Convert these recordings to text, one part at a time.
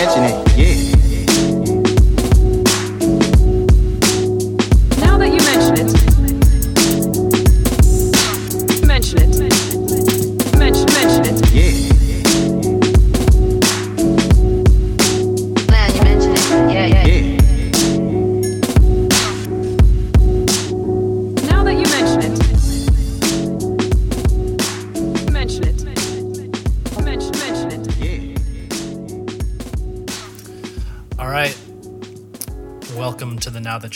mention it, yeah.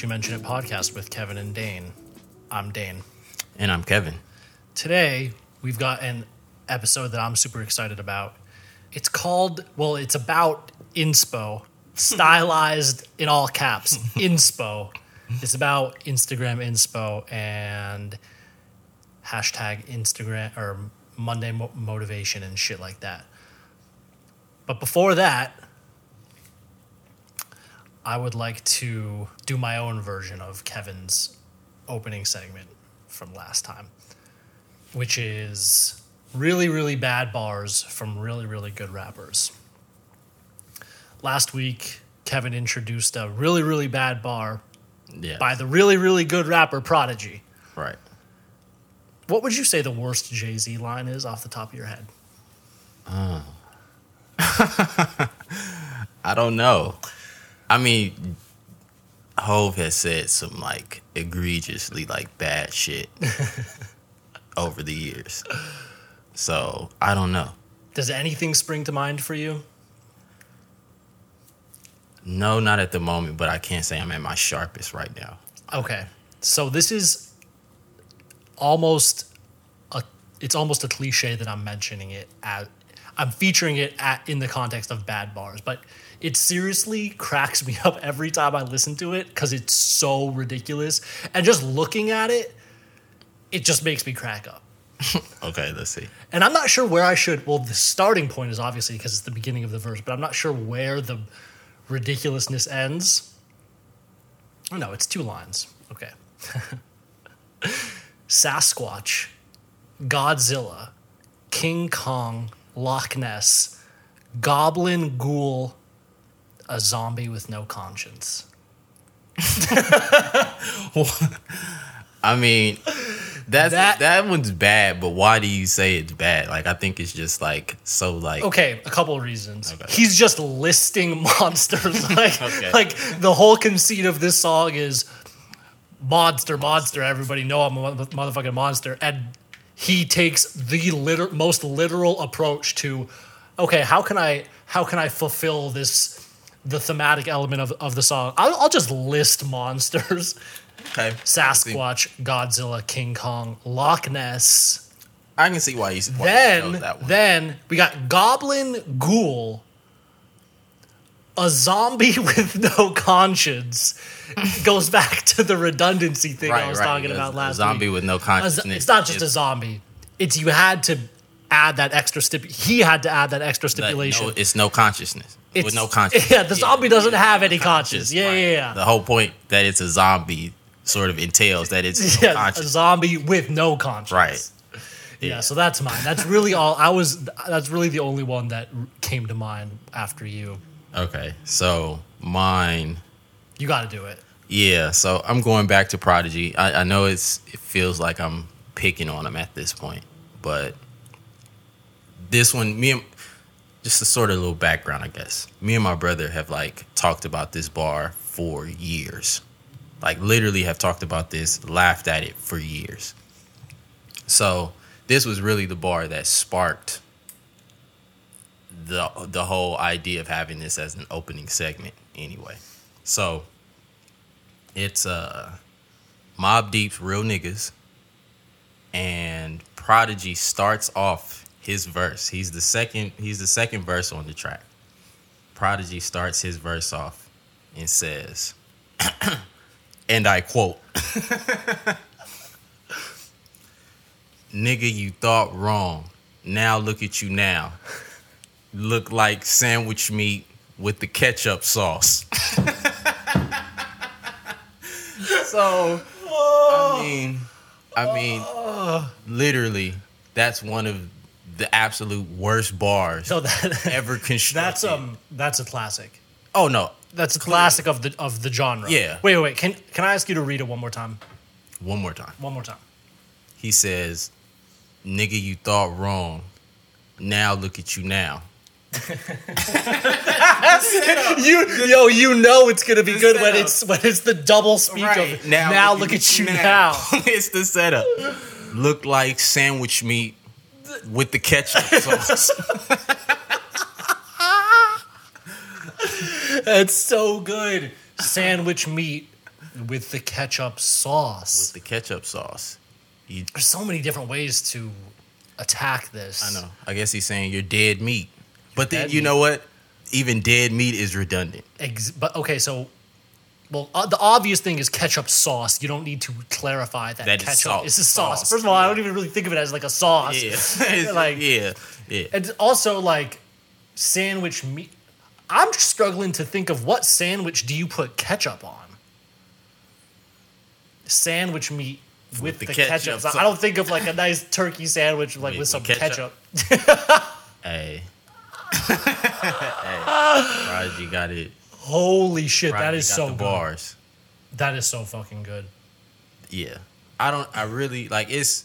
You Mention It podcast with Kevin and Dane. I'm Dane. And I'm Kevin. Today, we've got an episode that I'm super excited about. It's called, well, it's about inspo, stylized in all caps, inspo. It's about Instagram inspo and hashtag Instagram or Monday mo- motivation and shit like that. But before that, I would like to do my own version of Kevin's opening segment from last time, which is really, really bad bars from really, really good rappers. Last week, Kevin introduced a really, really bad bar Yeah. by the really, really good rapper Prodigy. Right. What would you say the worst Jay Z line is off the top of your head? Uh. I don't know. I mean, Hove has said some like egregiously like bad shit over the years. So I don't know. Does anything spring to mind for you? No, not at the moment, but I can't say I'm at my sharpest right now. Okay. So this is almost a it's almost a cliche that I'm mentioning it as I'm featuring it at in the context of bad bars, but it seriously cracks me up every time I listen to it cuz it's so ridiculous and just looking at it it just makes me crack up. Okay, let's see. And I'm not sure where I should. Well, the starting point is obviously because it's the beginning of the verse, but I'm not sure where the ridiculousness ends. Oh no, it's two lines. Okay. Sasquatch, Godzilla, King Kong, Loch Ness, Goblin, Ghoul, a zombie with no conscience. I mean, that's That- that, one's bad, but why do you say it's bad? Like I think it's just like so like Okay, a couple of reasons. Okay. He's just listing monsters. like, Okay. like the whole conceit of this song is monster, monster. Everybody know I'm a motherfucking monster, and he takes the liter- most literal approach to, okay, how can I how can I fulfill this the thematic element of, of the song? I'll, I'll just list monsters: okay. Sasquatch, Godzilla, King Kong, Loch Ness. I can see why he's why Then, chose that one. then we got Goblin Ghoul, a zombie with no conscience. Goes back to the redundancy thing I was talking A- about last. a zombie week. with no zo- it's not just a zombie. It's you had to add that extra stip. He had to add that extra stipulation. no, it's no consciousness. It's- with no consciousness. Yeah, the zombie doesn't have any conscience. Just, Yeah, right. yeah, yeah. The whole point that it's a zombie sort of entails that it's no yeah, a zombie with no conscience. Right. Yeah, so that's mine. That's really all. I was. That's really the only one that came to mind after you. Okay. So mine. You got to do it. Yeah. So I'm going back to Prodigy. I, I know it's it feels like I'm picking on him at this point, but this one, me and just a sort of little background, I guess. Me and my brother have like talked about this bar for years. Like literally have talked about this, laughed at it for years. So this was really the bar that sparked the the whole idea of having this as an opening segment anyway. So it's uh Mobb Deep's real niggas and Prodigy starts off his verse. He's the second he's the second verse on the track. Prodigy starts his verse off and says and I quote Nigga, you thought wrong. Now look at you now. Look like sandwich meat with the ketchup sauce. so, I mean, I mean, literally, that's one of the absolute worst bars So that ever constructed. that's um that's a classic. Oh no. That's a classic of the of the genre. Yeah. Wait, wait, wait. Can can I ask you to read it one more time? One more time. One more time. He says, "Nigga, you thought wrong. Now look at you now." You yo, you know it's gonna be good when it's when it's the double speak of now, Now look at you now. it's the setup. Look like sandwich meat with the ketchup sauce. That's so good. Sandwich meat with the ketchup sauce. With the ketchup sauce. You, There's so many different ways to attack this. I know. I guess he's saying you're dead meat. But then Dead you meat. know what? Even dead meat is redundant. Ex- but okay, so well, uh, the obvious thing is ketchup sauce. You don't need to clarify that, That is ketchup sauce. is a sauce. Sauce. First of all, I don't even really think of it as like a sauce. Yeah. Like- yeah. Yeah. And also like sandwich meat. I'm struggling to think of what sandwich do you put ketchup on? Sandwich meat with, the the, ketchup ketchup. I don't think of like a nice turkey sandwich like With- with some with ketchup. ketchup. Hey. hey. Prodigy got it. Holy shit, that is so good. bars. That is so fucking good. Yeah. I don't I really like it's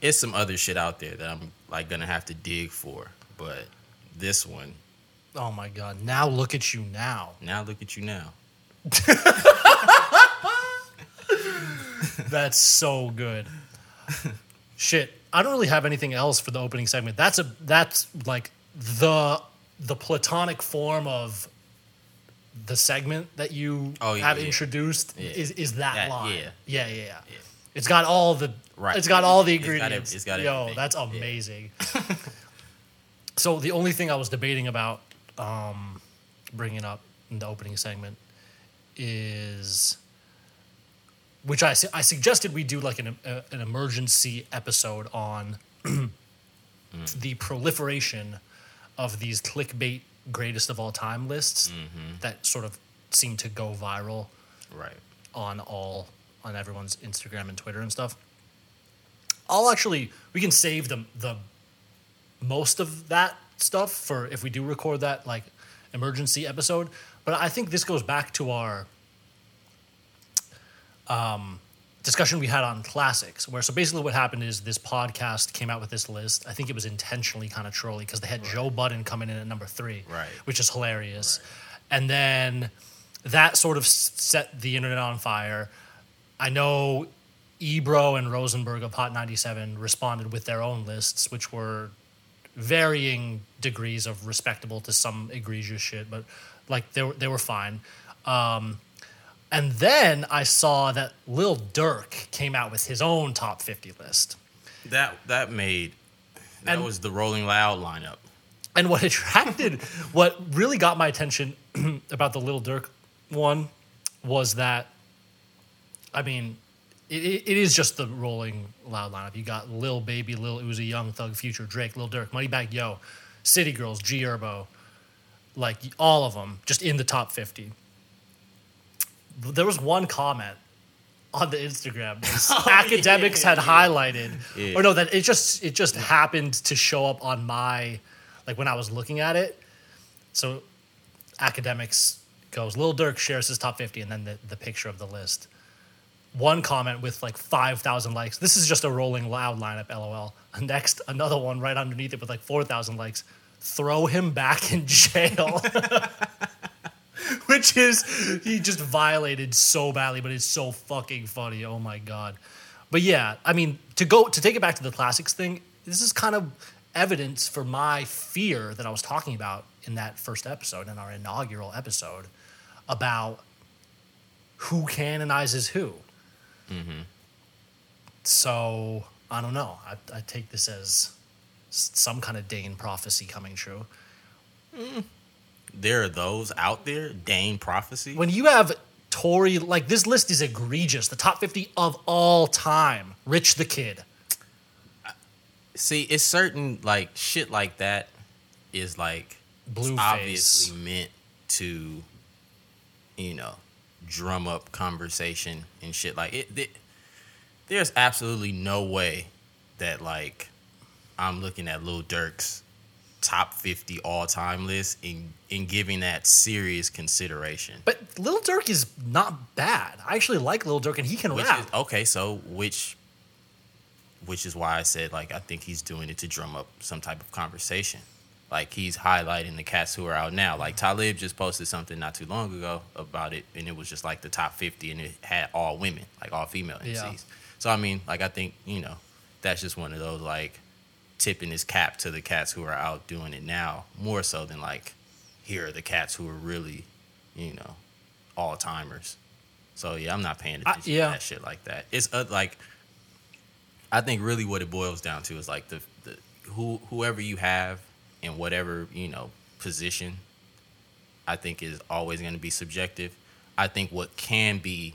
it's some other shit out there that I'm like gonna have to dig for. But this one, Oh my god. Now look at you now. now look at you now. That's so good. Shit. I don't really have anything else for the opening segment. That's a that's like the the platonic form of the segment that you Oh, yeah, have yeah. introduced Yeah. is is that That- line. yeah. Yeah, yeah. It's got all the Right. It's got all the It's got ingredients. it's got Yo, that's amazing. so the only thing I was debating about um, bringing up in the opening segment is which I, su- I suggested we do like an, uh, an emergency episode on the proliferation of these clickbait greatest of all time lists that sort of seem to go viral Right. on all on everyone's Instagram and Twitter and stuff. I'll actually we can save the the most of that stuff for if we do record that like emergency episode. But I think this goes back to our um, discussion we had on classics, where so basically what happened is this podcast came out with this list. I think it was intentionally kind of trolly because they had Joe Budden coming in at number three, Right. which is hilarious. And then that sort of set the internet on fire. I know Ebro and Rosenberg of Hot 97 responded with their own lists, which were varying degrees of respectable to some egregious shit, but like they were, they were fine. Um, and then I saw that Lil Durk came out with his own top 50 list. That that made that And- was the Rolling Loud lineup. And what attracted, what really got my attention about the Lil Durk one was that, I mean, it, it is just the rolling loud lineup. You got Lil Baby, Lil Uzi, Young Thug, Future, Drake, Lil Durk, Moneybagg Yo, City Girls, G Herbo, like all of them, just in the top fifty. There was one comment on the Instagram that Akademiks had highlighted, Yeah. or no, that it just it just happened to show up on my like when I was looking at it. So Akademiks goes, Lil Durk shares his top 50 and then the, the picture of the list. One comment with like 5,000 likes. This is just a rolling loud lineup, lol. Next, another one right underneath it with like 4,000 likes. Throw him back in jail. Which is, he just violated so badly, but it's so fucking funny. Oh my God. But yeah, I mean, to go, to take it back to the classics thing, this is kind of evidence for my fear that I was talking about in that first episode, in our inaugural episode, about who canonizes who. Mm-hmm. So I don't know. I, I take this as some kind of Dane prophecy coming true. Mm. There are those out there, Dane prophecy. When you have Tory, like this list is egregious. The top 50 of all time. Rich the Kid. See, it's certain like shit like that is like Blueface. obviously meant to, you know, drum up conversation and shit like it. it there's absolutely no way that like I'm looking at Lil Durk's top 50 all time list in, and giving that serious consideration. But Lil Durk is not bad. I actually like Lil Durk, and he can Which rap. is okay, so which which is why I said like I think he's doing it to drum up some type of conversation. Like he's highlighting the cats who are out now. Like Talib just posted something not too long ago about it, and it was just like the top fifty, and it had all women, like all female MCs. Yeah. So I mean, like I think you know that's just one of those like tipping his cap to the cats who are out doing it now, more so than like here are the cats who are really, you know, all timers. So yeah, I'm not paying attention yeah. to that shit like that. It's uh, like I think really what it boils down to is like the, the who whoever you have in whatever you know position, I think is always going to be subjective. I think what can be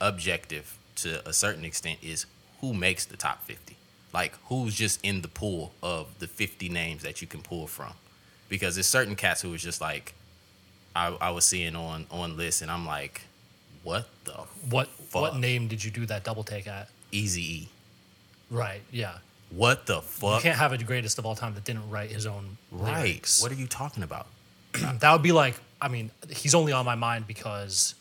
objective to a certain extent is who makes the top fifty, like who's just in the pool of the fifty names that you can pull from, because there's certain cats who was just like I, I was seeing on on lists and I'm like, what the what what name did you do that double take at? Easy E? Right. Yeah. What the fuck You can't have a greatest of all time that didn't write his own Right. lyrics. What are you talking about? that would be like I mean, he's only on my mind because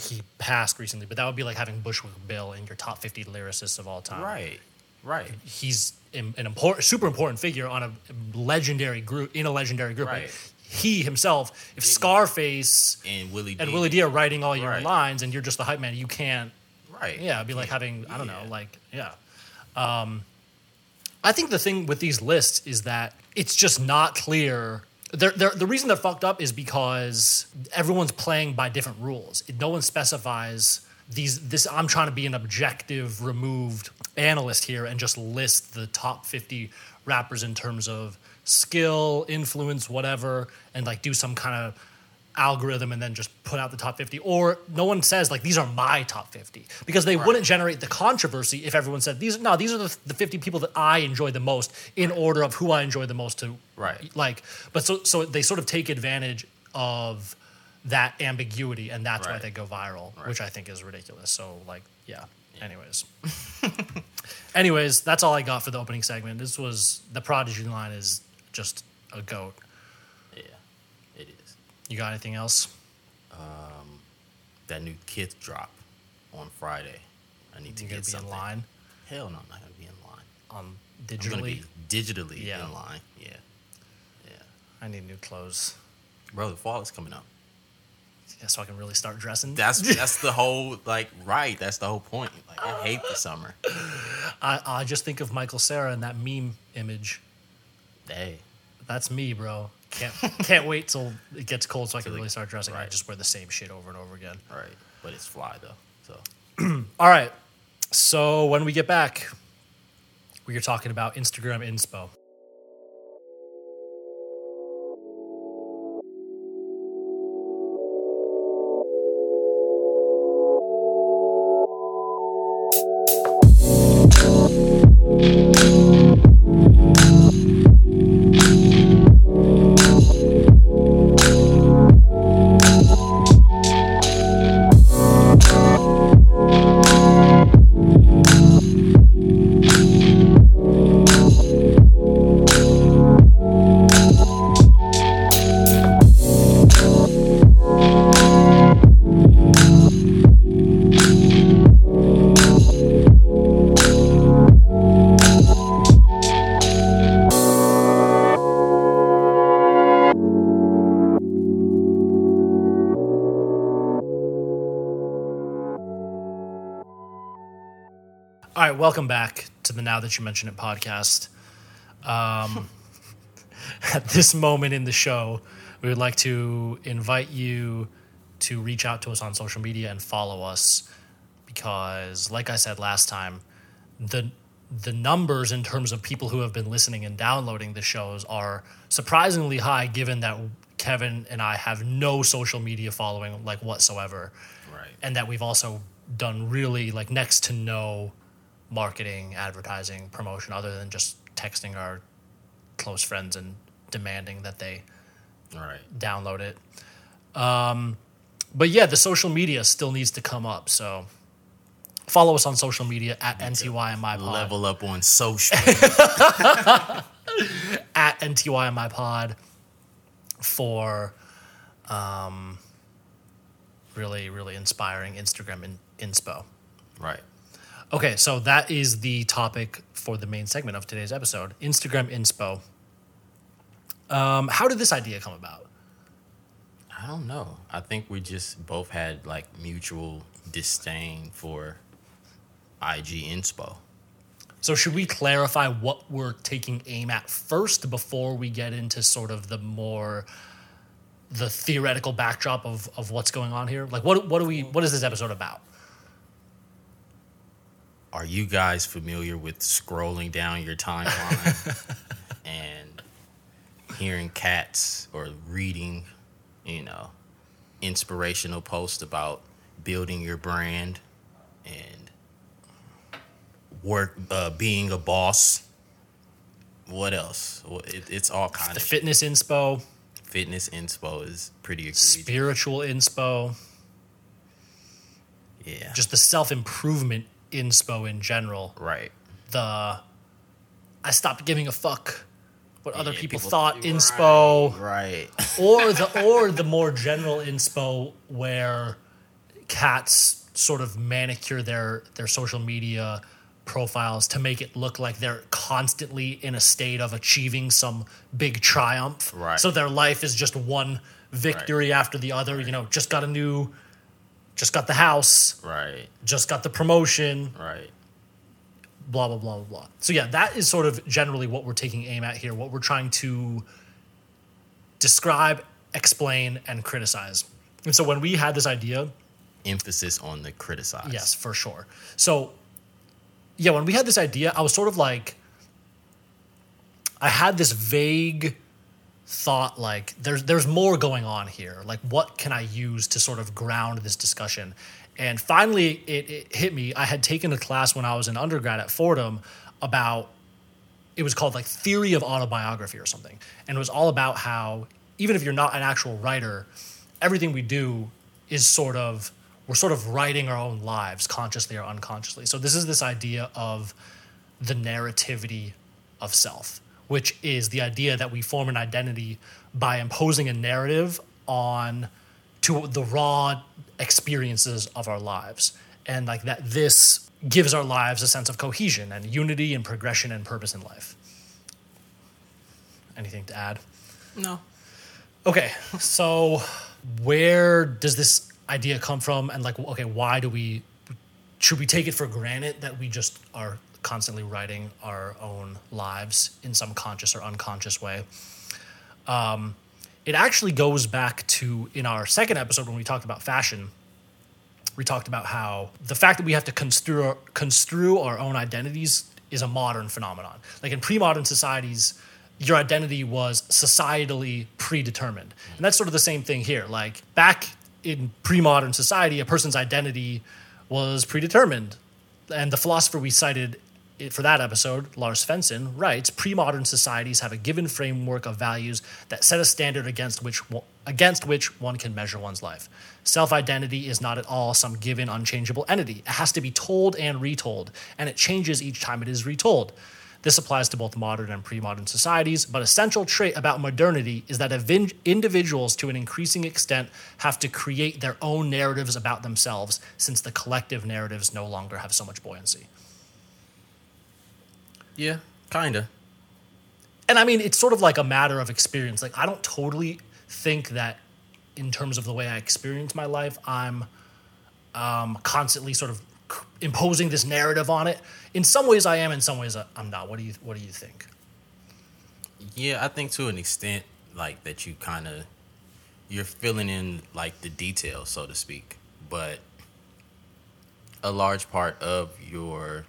he passed recently, but that would be like having Bushwick Bill in your top 50 lyricists of all time. Right. Right. He's an important, super important figure on a legendary group in a legendary group. Like, Right. he himself, if Scarface And Willie D. Willie D are writing all your Right. lines, and you're just the hype man, you can't Right. yeah, it'd be like having I don't Yeah. know, like yeah. Um, I think the thing with these lists is that it's just not clear. They're, they're, the reason they're fucked up is because everyone's playing by different rules. No one specifies these. This I'm trying to be an objective, removed analyst here and just list the top 50 rappers in terms of skill, influence, whatever, and like do some kind of algorithm and then just put out the top 50 or no one says like these are my top 50 because they wouldn't generate the controversy if everyone said these are no these are the, the 50 people that i enjoy the most in order of who i enjoy the most to Right. like but so so they sort of take advantage of that ambiguity and that's why they go viral Right. which i think is ridiculous so like yeah, anyways. Anyways that's all i got for the opening segment. This was the prodigy line is just a goat. Yeah. You got anything else Um, That new Kith drop on Friday. I need to you get be something. in line Hell no, I'm not gonna be in line. um I'm gonna digitally be digitally Yeah. in line. Yeah. Yeah. i need new clothes Bro, the fall is coming up. yeah, so i can really start dressing That's that's the whole like right. That's the whole point. Like I hate the summer. I, I just think of michael cera and that meme image Hey. that's me bro can't can't wait till it gets cold so i can really start dressing i right. just wear the same shit over and over again Right. But it's fly though. So all right so when we get back we are talking about instagram inspo That You Mention It podcast. Um, at this moment in the show, we would like to invite you to reach out to us on social media and follow us because, like I said last time, the the numbers in terms of people who have been listening and downloading the shows are surprisingly high given that Kevin and I have no social media following like whatsoever right. and that we've also done really like next to no marketing, advertising, promotion other than just texting our close friends and demanding that they Right. download it. Um, but yeah, the social media still needs to come up. So Follow us on social media at NTY and my pod. Level up on social. At NTY and my pod for um, really, really inspiring Instagram in, inspo. right. Okay, so that is the topic for the main segment of today's episode Instagram inspo. Um, how did this idea come about? I don't know. I think we just both had like mutual disdain for IG inspo. So, should we clarify what we're taking aim at first before we get into sort of the more the theoretical backdrop of, of what's going on here? Like, what what do we what is this episode about? Are you guys familiar with scrolling down your timeline and hearing cats or reading, you know, inspirational posts about building your brand and work uh, being a boss? What else? Well, It, it's all kind The of fitness inspo, fitness inspo is pretty egregious. spiritual inspo, Yeah, just the self improvement inspo in general. right. The I stopped giving a fuck what other Yeah, people, thought inspo. Right. or the or the more general inspo where cats sort of manicure their their social media profiles to make it look like they're constantly in a state of achieving some big triumph. Right. So their life is just one victory after the other. You know, just got a new, just got the house, Right. just got the promotion, Right. blah blah blah blah blah. So yeah, that is sort of generally what we're taking aim at here. What we're trying to describe, explain, and criticize. And so when we had this idea, Emphasis on the criticize. yes, for sure. So yeah, when we had this idea, I was sort of like, I had this vague thought like there's there's more going on here. Like what can I use to sort of ground this discussion? And finally, it, it hit me. I had taken a class when I was an undergrad at Fordham about it was called like theory of autobiography or something and it was all about how even if you're not an actual writer everything we do is sort of we're sort of writing our own lives consciously or unconsciously so this is this idea of the narrativity of self which is the idea that we form an identity by imposing a narrative on to the raw experiences of our lives. And like that this gives our lives a sense of cohesion and unity and progression and purpose in life. Anything to add? No. okay so where does this idea come from? And like okay why do we should we take it for granted that we just are constantly writing our own lives in some conscious or unconscious way um, it actually goes back to in our second episode when we talked about fashion we talked about how the fact that we have to construe construe our own identities is a modern phenomenon. Like in pre-modern societies, your identity was societally predetermined. And that's sort of the same thing here. Like back in pre-modern society, a person's identity was predetermined. And the philosopher we cited it- for that episode, Lars Svendsen, writes pre-modern societies have a given framework of values that set a standard against which against which one can measure one's life. Self-identity is not at all some given unchangeable entity. It has to be told and retold, and it changes each time it is retold. This applies to both modern and pre-modern societies, but a central trait about modernity is that individuals to an increasing extent have to create their own narratives about themselves since the collective narratives no longer have so much buoyancy. Yeah, kinda. and I mean, it's sort of like a matter of experience. Like, I don't totally think that, in terms of the way I experience my life, I'm um, constantly sort of imposing this narrative on it. In some ways, I am. In some ways, I'm not. What do you What do you think? Yeah, I think to an extent, like that you kind of you're filling in like the details, so to speak. But a large part of your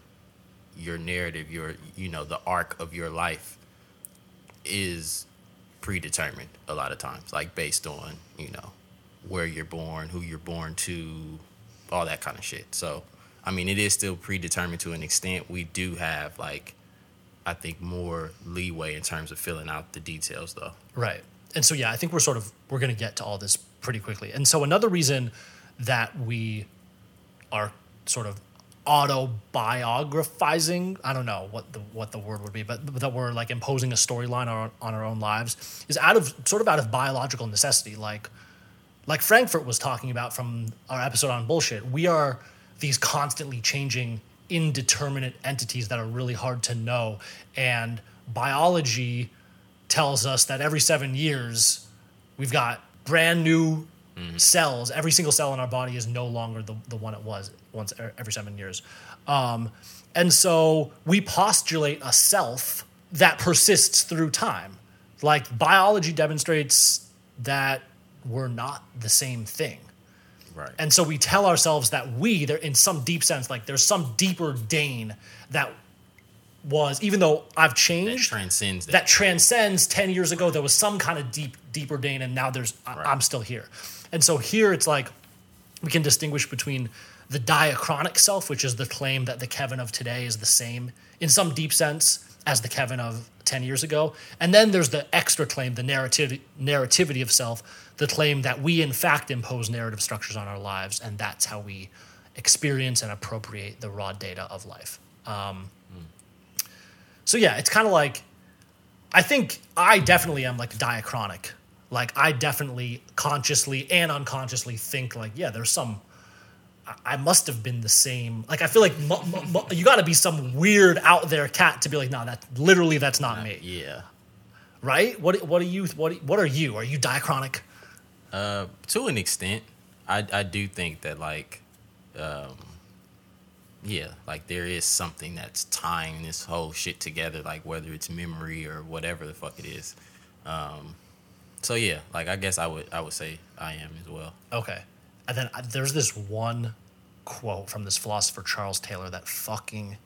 your narrative, your you know the arc of your life is predetermined a lot of times, like based on you know where you're born, who you're born to, all that kind of shit. So, I mean, it is still predetermined to an extent. We do have like I think more leeway in terms of filling out the details though. Right. And so yeah, I think we're sort of we're going to get to all this pretty quickly. And so another reason that we are sort of autobiographizing. I don't know what the what the word would be, but that we're like imposing a storyline on, on our own lives is out of sort of out of biological necessity. Like like Frankfurt was talking about from our episode on bullshit. We are these constantly changing indeterminate entities that are really hard to know and biology tells us that every 7 years we've got brand new mm-hmm. cells. Every single cell in our body is no longer the, the one it was once every seven years. Um, and so we postulate a self that persists through time. Like biology demonstrates that we're not the same thing. Right. And so we tell ourselves that we, there in some deep sense, like there's some deeper Dane that was, even though I've that changed, transcends that. that transcends 10 years ago there was some kind of deep deeper dane and now there's I- Right. i'm still here and so here it's like we can distinguish between the diachronic self which is the claim that the kevin of today is the same in some deep sense as the kevin of 10 years ago and then there's the extra claim the narrative narrativity of self the claim that we in fact impose narrative structures on our lives and that's how we experience and appropriate the raw data of life um, so yeah it's kind of like I think I definitely am like diachronic. Like I definitely consciously and unconsciously think like, yeah, there's some. I- must have been the same. Like I feel like mu- mu- mu- you got to be some weird out there cat to be like, no, that literally that's not me, yeah. right? What what are you? What what are you? Are you diachronic? Uh, to an extent, I I do think that like, um, yeah, like there is something that's tying this whole shit together, like whether it's memory or whatever the fuck it is. Um, so yeah, like I guess I would I would say I am as well. Okay. And then uh, there's this one quote from this philosopher, Charles Taylor, that fucking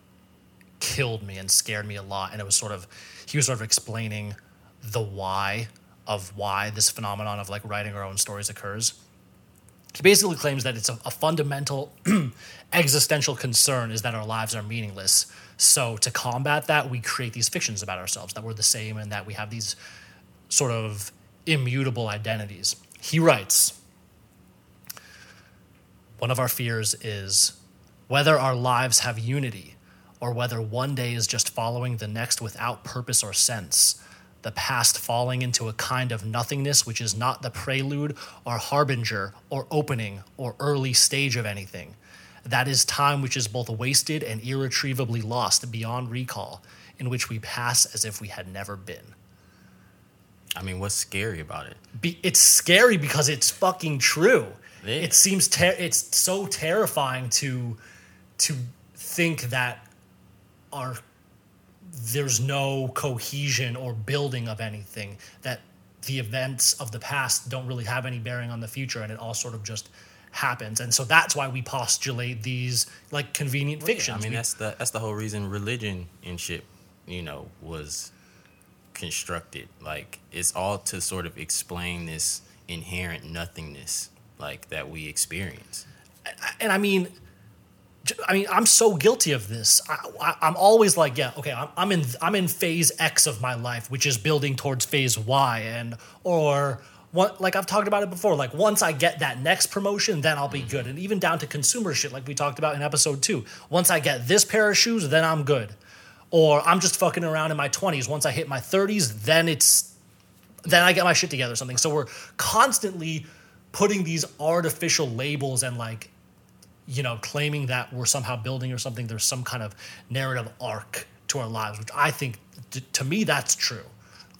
killed me and scared me a lot. And it was sort of, he was sort of explaining the why of why this phenomenon of like writing our own stories occurs. He basically claims that it's a, a fundamental existential concern is that our lives are meaningless. So to combat that, we create these fictions about ourselves that we're the same and that we have these sort of immutable identities. He writes, one of our fears is whether our lives have unity or whether one day is just following the next without purpose or sense, the past falling into a kind of nothingness which is not the prelude or harbinger or opening or early stage of anything. That is time which is both wasted and irretrievably lost beyond recall, in which we pass as if we had never been I mean, what's scary about it? be, it's scary because it's fucking true. Yeah. It seems ter- it's so terrifying to to think that our there's no cohesion or building of anything that the events of the past don't really have any bearing on the future and it all sort of just happens and so that's why we postulate these like convenient Well, yeah, fictions I mean, We- that's the that's the whole reason religion and shit, you know, was constructed. Like it's all to sort of explain this inherent nothingness, like that we experience. and I mean, I mean, I'm so guilty of this. I, I, I'm always like, yeah, okay, I'm, I'm in I'm in phase X of my life, which is building towards phase Y, and or what, like I've talked about it before. Like once I get that next promotion, then I'll be mm-hmm. good, and even down to consumer shit, like we talked about in episode two. Once I get this pair of shoes, then I'm good. Or I'm just fucking around in my 20s. Once I hit my 30s, then it's then I get my shit together or something. So we're constantly putting these artificial labels and like, you know, claiming that we're somehow building or something. There's some kind of narrative arc to our lives, which I think, t- to me, that's true.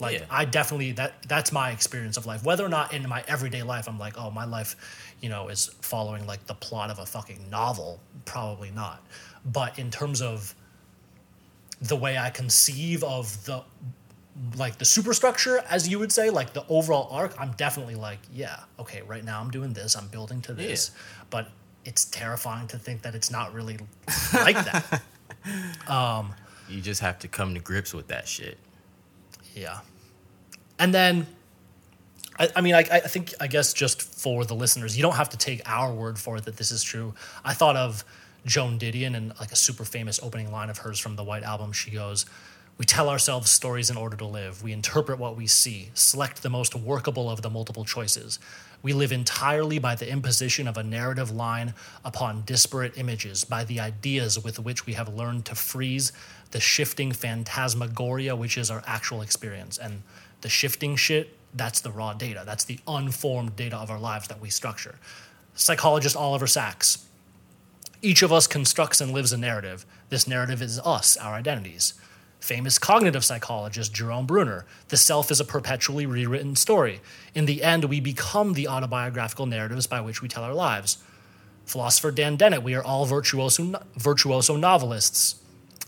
Like Yeah. I definitely that that's my experience of life. Whether or not in my everyday life I'm like, oh, my life, you know, is following like the plot of a fucking novel. Probably not. But in terms of the way I conceive of the like the superstructure, as you would say, like the overall arc, I'm definitely like, yeah, okay, right now I'm doing this, I'm building to this, but it's terrifying to think that it's not really like that. um, You just have to come to grips with that shit. Yeah. And then, I, I mean, I, I think, I guess just for the listeners, you don't have to take our word for it that this is true. I thought of Joan Didion and like a super famous opening line of hers from the White Album. She goes, We tell ourselves stories in order to live. We interpret what we see, select the most workable of the multiple choices. We live entirely by the imposition of a narrative line upon disparate images, by the ideas with which we have learned to freeze the shifting phantasmagoria, which is our actual experience. And the shifting shit, that's the raw data. That's the unformed data of our lives that we structure. Psychologist Oliver Sacks. Each of us constructs and lives a narrative. This narrative is us, our identities. Famous cognitive psychologist Jerome Bruner. The self is a perpetually rewritten story. In the end, we become the autobiographical narratives by which we tell our lives. Philosopher Dan Dennett. We are all virtuoso, virtuoso novelists.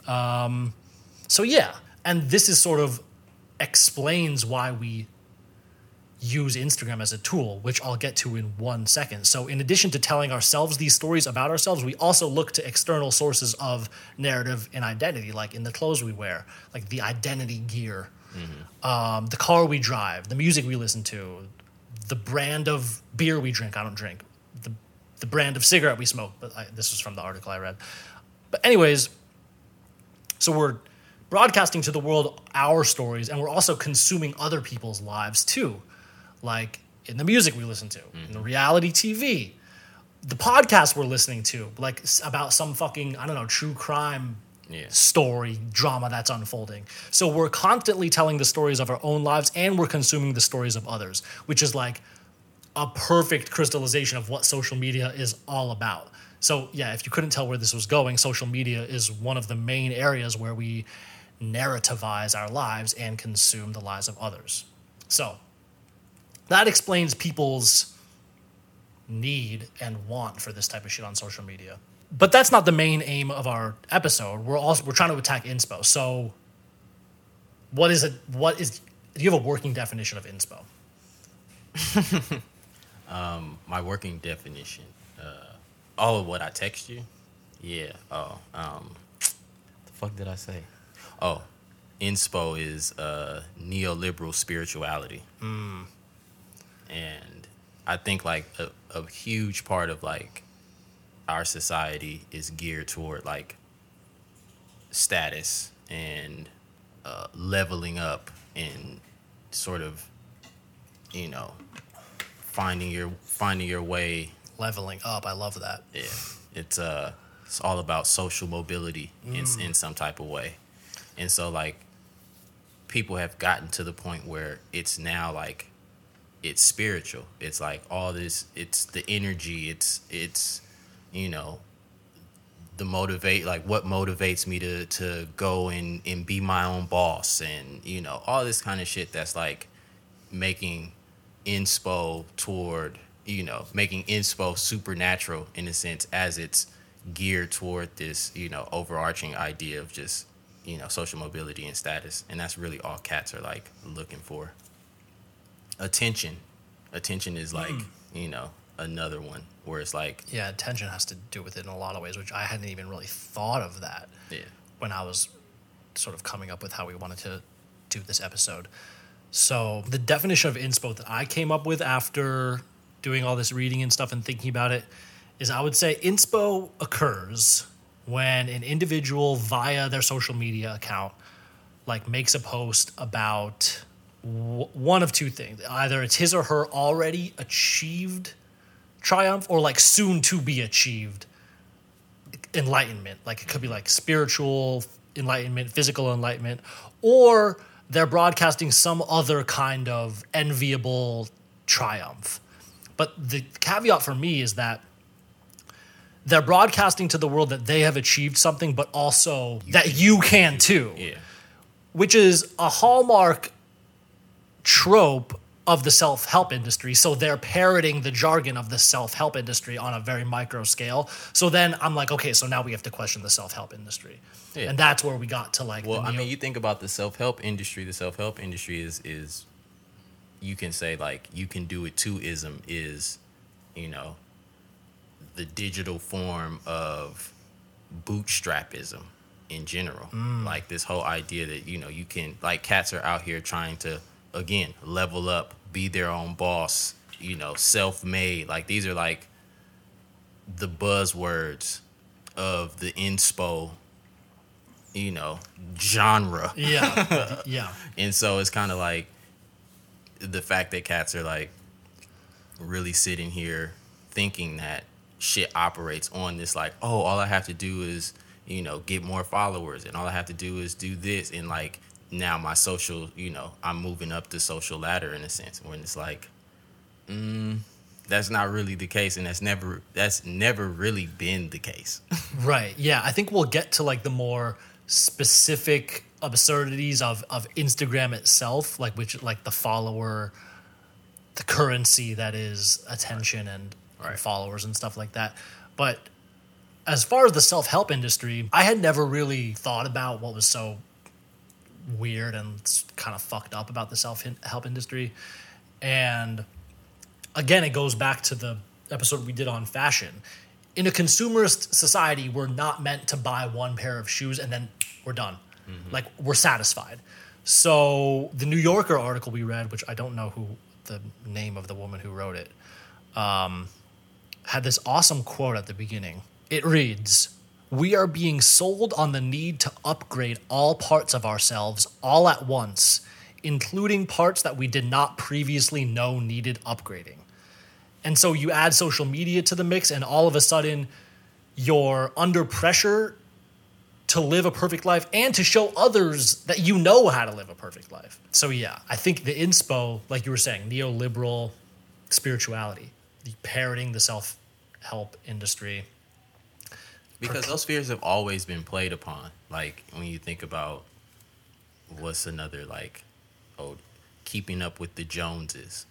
Um, so yeah, and this is sort of explains why we use Instagram as a tool, which I'll get to in one second. So, in addition to telling ourselves these stories about ourselves, we also look to external sources of narrative and identity, like in the clothes we wear, like the identity gear, um, the car we drive, the music we listen to, the brand of beer we drink. I don't drink. The, the brand of cigarette we smoke. But I, this was from the article I read. But, anyways, so we're broadcasting to the world our stories, and we're also consuming other people's lives too, like in the music we listen to, in the reality TV, the podcast we're listening to, like about some fucking I don't know true crime Yeah. story drama that's unfolding. So we're constantly telling the stories of our own lives, and we're consuming the stories of others, which is like a perfect crystallization of what social media is all about. So, yeah, if you couldn't tell where this was going, social media is one of the main areas where we narrativize our lives and consume the lives of others. So, that explains people's need and want for this type of shit on social media. But that's not the main aim of our episode. We're also we're trying to attack inspo. So, what is it? What is? Do you have a working definition of inspo? My working definition. Uh, oh, what I text you? Yeah. Oh, um, the fuck did I say? Oh, inspo is uh, neoliberal spirituality. And I think like a, a huge part of like our society is geared toward like status and uh, leveling up and sort of, you know, finding your finding your way Leveling up. I love that. yeah, it's uh, it's all about social mobility in in some type of way, and so like, people have gotten to the point where it's now like, it's spiritual. It's like all this. It's the energy. It's it's, you know, the motivate like what motivates me to to go and and be my own boss and you know all this kind of shit that's like making inspo toward you know making inspo supernatural in a sense as it's geared toward this you know overarching idea of just you know social mobility and status and that's really all cats are like looking for attention. Attention is like hmm. you know another one where it's like Yeah, attention has to do with it in a lot of ways, which I hadn't even really thought of that yeah. when I was sort of coming up with how we wanted to do this episode. So, the definition of inspo that I came up with after doing all this reading and stuff and thinking about it is I would say inspo occurs when an individual via their social media account like makes a post about one of two things. Either it's his or her already achieved triumph or like soon to be achieved enlightenment. Like it could be like spiritual enlightenment, physical enlightenment, or they're broadcasting some other kind of enviable triumph. But the caveat for me is that they're broadcasting to the world that they have achieved something, but also that you can too yeah which is a hallmark trope of the self-help industry so they're parroting the jargon of the self-help industry on a very micro scale so then i'm like okay so now we have to question the self-help industry Yeah. and that's where we got to like Well, the I mean, you think about the self help industry. The self help industry is is you can say like you can do it too. Ism is, you know, the digital form of bootstrapism in general. Mm. Like this whole idea that you know you can like cats are out here trying to again level up, be their own boss. You know, self made. Like these are like the buzzwords of the inspo you know, genre. Yeah, yeah, And so it's kind of like the fact that cats are like really sitting here thinking that shit operates on this like, oh, all I have to do is, you know, get more followers and all I have to do is do this and like now my social, you know, I'm moving up the social ladder in a sense when it's like mm, that's not really the case and that's never that's never really been the case. right. Yeah, I think we'll get to like the more specific absurdities of of Instagram itself, like which like the follower, the currency that is attention and, and Right. followers and stuff like that. But as far as the self help industry, I had never really thought about what was so weird and kind of fucked up about the self help industry. And again, it goes back to the episode we did on fashion. In a consumerist society, we're not meant to buy one pair of shoes and then we're done. Like we're satisfied. So the New Yorker article we read, which I don't know who the name of the woman who wrote it, um, had this awesome quote at the beginning. It reads, We are being sold on the need to upgrade all parts of ourselves all at once, including parts that we did not previously know needed upgrading. And so you add social media to the mix, and all of a sudden, you're under pressure to live a perfect life and to show others that you know how to live a perfect life. So, yeah, I think the inspo, like you were saying, neoliberal spirituality, the parroting the self help industry. Because those fears have always been played upon. Like when you think about what's another like, oh, keeping up with the Joneses,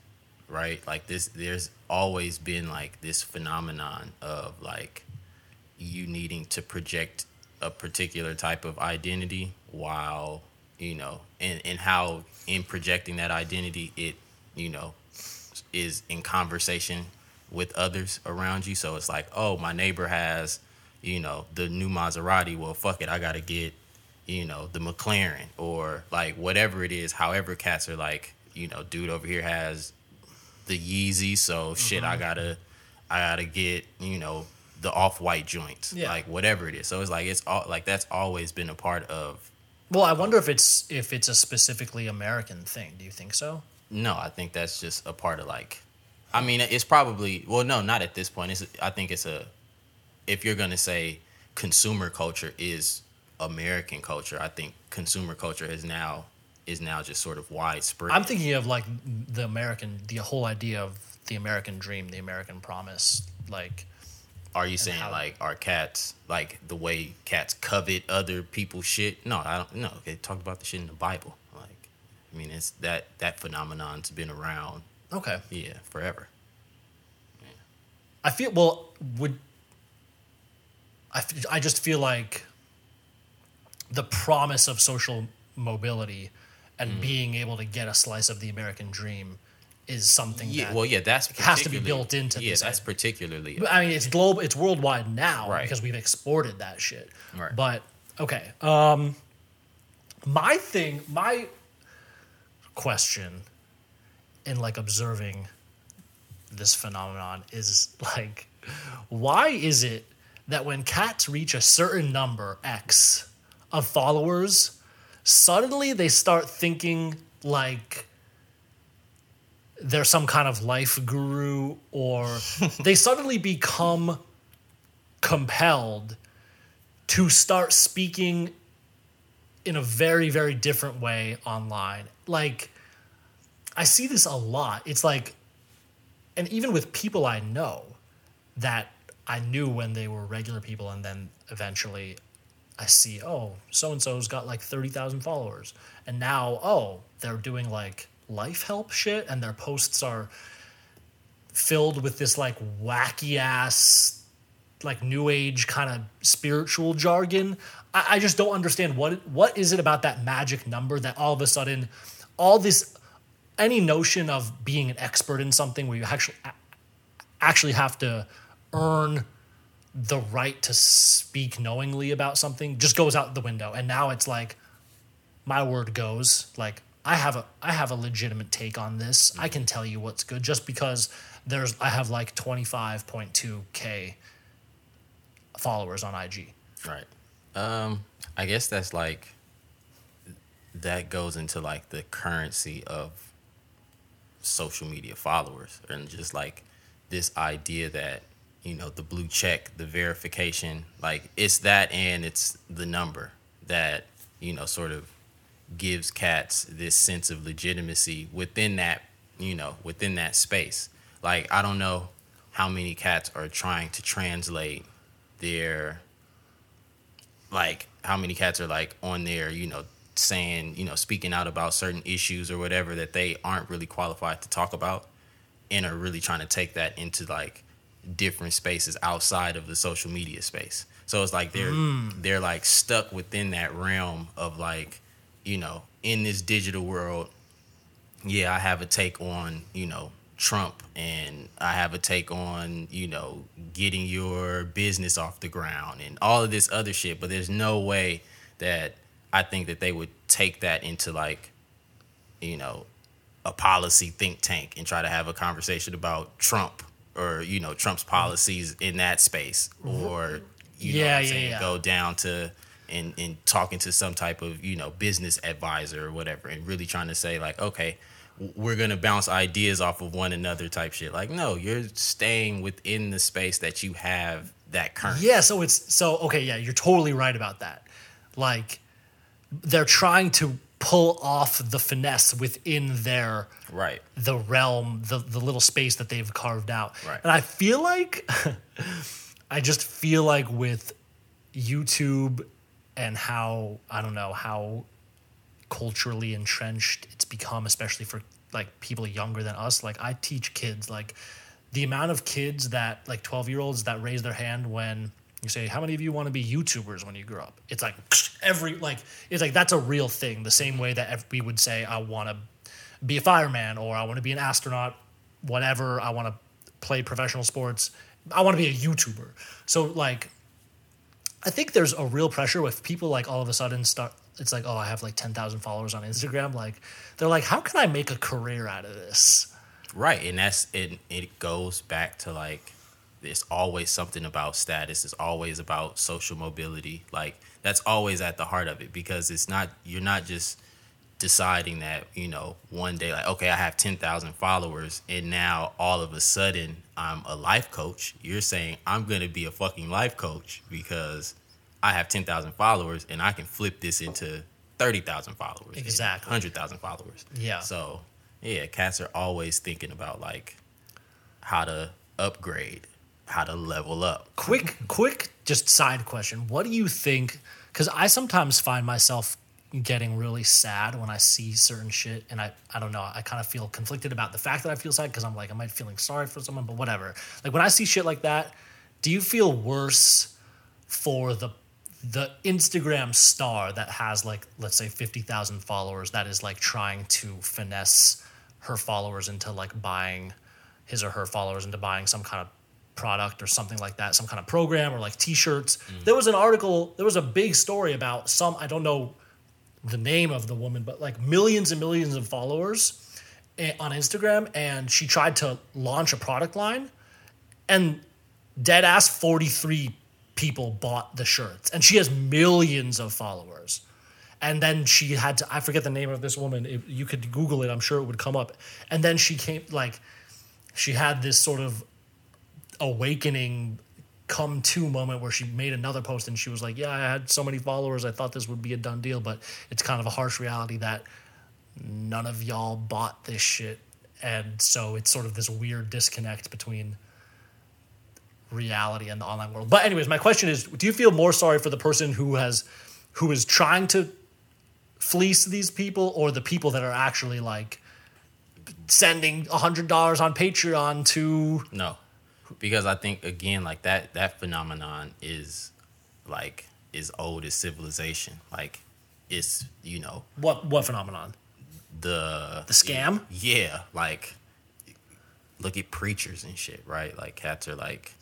right? Like this, there's always been like this phenomenon of like you needing to project a particular type of identity while you know and and how in projecting that identity it you know is in conversation with others around you so it's like oh my neighbor has you know the new Maserati well fuck it I got to get you know the McLaren or like whatever it is however cats are like you know dude over here has the Yeezy so shit I mm-hmm. got to I got to get you know the off-white joints Yeah. like whatever it is so it's like it's all like that's always been a part of Well, I wonder if it's if it's a specifically American thing. Do you think so? No, I think that's just a part of like. I mean, it's probably well, no, not at this point. It's I think it's a. If you're gonna say consumer culture is American culture, I think consumer culture is now is now just sort of widespread. I'm thinking of like the American, the whole idea of the American dream, the American promise. Like, Are you saying how- like are cats like the way cats covet other people's shit? No, I don't. No, they talked about the shit in the Bible. Like, I mean, it's that that phenomenon's been around, okay, yeah, forever. I feel well. Would I? f- I just feel like the promise of social mobility and Mm. being able to get a slice of the American dream is something Yeah, that well, yeah, that's has to be built into Yeah, this. that's particularly. I mean, it's global. It's worldwide now Right. because we've exported that shit. Right. But okay, um, my thing, my question in like observing this phenomenon is like, why is it that when cats reach a certain number X of followers, suddenly they start thinking like they're some kind of life guru or they suddenly become compelled to start speaking in a very very different way online. Like i see this a lot. It's like and even with people i know that i knew when they were regular people and then eventually i see oh so and so's got like 30,000 followers and now oh they're doing like life help shit and their posts are filled with this like wacky ass like new age kind of spiritual jargon. I, I just don't understand what what is it about that magic number that all of a sudden all this any notion of being an expert in something where you actually actually have to earn the right to speak knowingly about something just goes out the window. And now it's like my word goes. Like i have a i have a legitimate take on this. I can tell you what's good just because there's i have like 25.2k followers on ig Right. Um, I guess that's like that goes into like the currency of social media followers and just like this idea that you know the blue check the verification like it's that and it's the number that you know sort of gives cats this sense of legitimacy within that you know within that space. Like i don't know how many cats are trying to translate their like how many cats are like on there you know saying you know speaking out about certain issues or whatever that they aren't really qualified to talk about and are really trying to take that into like different spaces outside of the social media space. So it's like they're mm. they're like stuck within that realm of like you know in this digital world yeah, I have a take on, you know, Trump and I have a take on, you know, getting your business off the ground and all of this other shit, but there's no way that I think that they would take that into like, you know, a policy think tank and try to have a conversation about Trump or, you know, Trump's mm-hmm. policies in that space mm-hmm. or you know Yeah, what I'm yeah, saying, yeah. go down to and, and talking to some type of you know business advisor or whatever and really trying to say like okay we're gonna bounce ideas off of one another type shit like no you're staying within the space that you have that current Yeah, so it's so okay, yeah, you're totally right about that. Like they're trying to pull off the finesse within their right the realm, the the little space that they've carved out. Right. And I feel like I just feel like with YouTube and how I don't know how culturally entrenched it's become, especially for like people younger than us. Like I teach kids, like the amount of kids that like twelve year olds that raise their hand when you say, "How many of you want to be YouTubers when you grow up?" It's like every like it's like that's a real thing. The same way that we would say, "I want to be a fireman" or "I want to be an astronaut," whatever. I want to play professional sports. I want to be a YouTuber. So like I think there's a real pressure with people like all of a sudden start. It's like, oh, I have like ten thousand followers on Instagram. Like, they're like, how can I make a career out of this? right and that's it it goes back to like there's always something about status it's always about social mobility like that's always at the heart of it because it's not you're not just deciding that you know one day like okay i have 10,000 followers and now all of a sudden i'm a life coach you're saying i'm going to be a fucking life coach because i have 10,000 followers and i can flip this into 30,000 followers Exactly. 100,000 followers Yeah. so yeah cats are always thinking about like how to upgrade how to level up. Quick quick just side question. What do you think because i sometimes find myself getting really sad when i see certain shit and i i don't know i kind of feel conflicted about the fact that i feel sad because i'm like am i feeling sorry for someone? But whatever. Like when i see shit like that do you feel worse for the the instagram star that has like let's say 50000 followers that is like trying to finesse her followers into like buying his or her followers into buying some kind of product or something like that, some kind of program or like t-shirts. There was an article, there was a big story about some I don't know the name of the woman, but like millions and millions of followers eh, on Instagram and she tried to launch a product line and dead ass 43 people bought the shirts. And she has millions of followers. And then she had to i forget the name of this woman If you could google it i'm sure it would come up. And then she came like she had this sort of awakening come to moment where she made another post and she was like yeah i had so many followers i thought this would be a done deal but it's kind of a harsh reality that none of y'all bought this shit. And so it's sort of this weird disconnect between reality and the online world. But anyways my question is do you feel more sorry for the person who has who is trying to fleece these people or the people that are actually like sending $100 on patreon to No, because I think again, like that that phenomenon is like is old as civilization. Like it's you know what what phenomenon the The scam? Yeah, like look at preachers and shit, right? Like cats are like,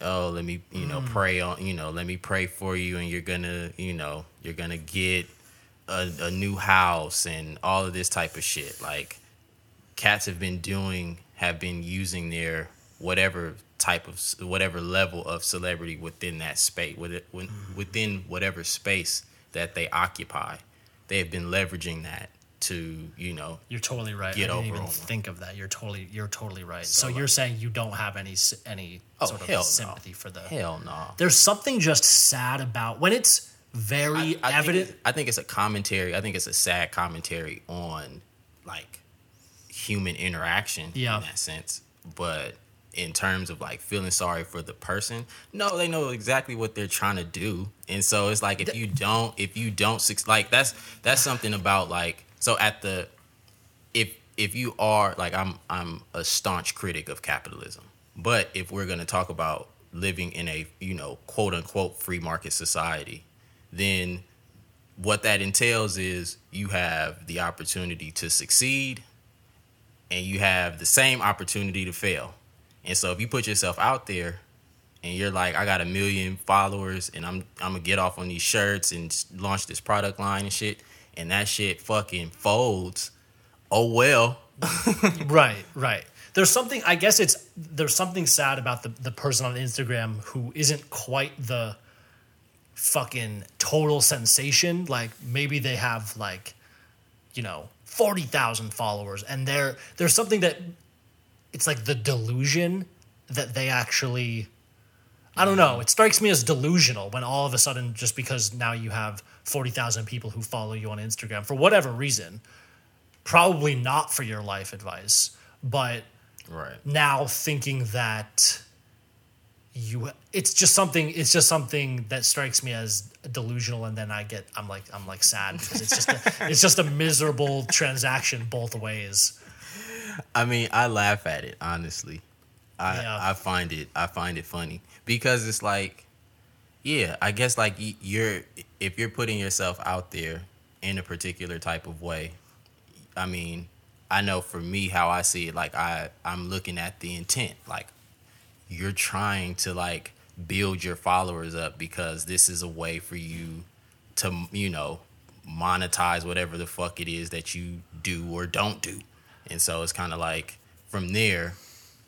oh, let me you know mm. pray on you know let me pray for you, and you're gonna you know you're gonna get a, a new house and all of this type of shit. Like cats have been doing have been using their whatever type of whatever level of celebrity within that space with it when, mm-hmm. within whatever space that they occupy they have been leveraging that to you know You're totally right. Get I didn't over even think of that. You're totally you're totally right. So, So, like- you're saying you don't have any any Oh, sort no. of sympathy for the hell no There's something just sad about when it's very I evident. Think, I think it's a commentary. I think it's a sad commentary on like human interaction Yeah. in that sense. But in terms of like feeling sorry for the person, no, they know exactly what they're trying to do, and so it's like if you don't, if you don't, like that's that's something about like so at the if if you are like I'm I'm a staunch critic of capitalism, but if we're gonna talk about living in a you know quote unquote free market society, then what that entails is you have the opportunity to succeed and you have the same opportunity to fail. And so if you put yourself out there and you're like, I got a million followers and I'm I'm gonna get off on these shirts and launch this product line and shit, and that shit fucking folds, oh well. Right, right. There's something. I guess it's there's something sad about the the person on Instagram who isn't quite the fucking total sensation. Like maybe they have like, you know, forty thousand followers, and they're there's something that it's like the delusion that they actually. I don't know. It strikes me as delusional when all of a sudden, just because now you have forty thousand people who follow you on Instagram for whatever reason, probably not for your life advice, but Right. now thinking that you it's just something it's just something that strikes me as delusional and then I get I'm like I'm like sad because it's just a, it's just a miserable transaction both ways. I mean, I laugh at it honestly. I Yeah. I find it I find it funny because it's like, yeah, I guess like you're if you're putting yourself out there in a particular type of way. I mean, I know for me how I see it. Like I I'm looking at the intent. Like you're trying to like build your followers up because this is a way for you to you know monetize whatever the fuck it is that you do or don't do and so it's kind of like from there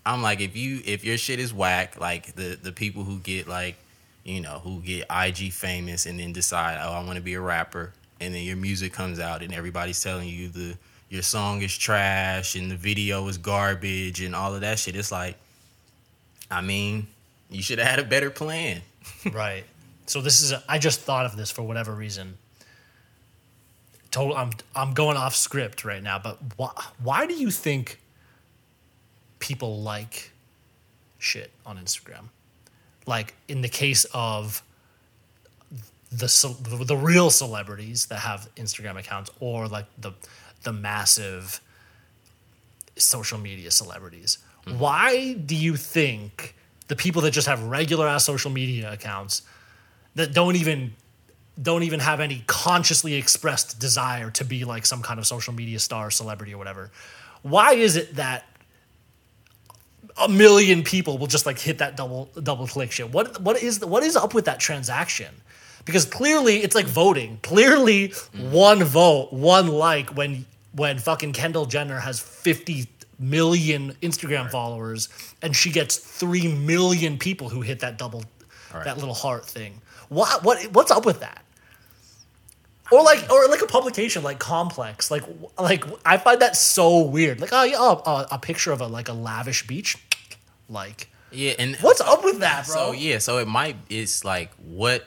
i'm like if you if your shit is whack like the the people who get like you know who get ig famous and then decide oh i want to be a rapper and then your music comes out and everybody's telling you the your song is trash and the video is garbage and all of that shit it's like i mean you should have had a better plan right. So this is a, I just thought of this for whatever reason. Total I'm I'm going off script right now, but why why do you think people like shit on Instagram? Like in the case of the the real celebrities that have Instagram accounts or like the the massive social media celebrities. Mm-hmm. Why do you think the people that just have regular ass social media accounts that don't even don't even have any consciously expressed desire to be like some kind of social media star, celebrity, or whatever. Why is it that a million people will just like hit that double double click shit? What what is what is up with that transaction? Because clearly it's like voting. Clearly, one vote, one like when when fucking Kendall Jenner has fifty million Instagram followers and she gets three million people who hit that double Right. that little heart thing. What what what's up with that? Or like, or like a publication like Complex, like, like I find that so weird. Like, oh yeah, oh, uh, a picture of a like a lavish beach, like, yeah and what's up with that, bro? So yeah, so it might it's like what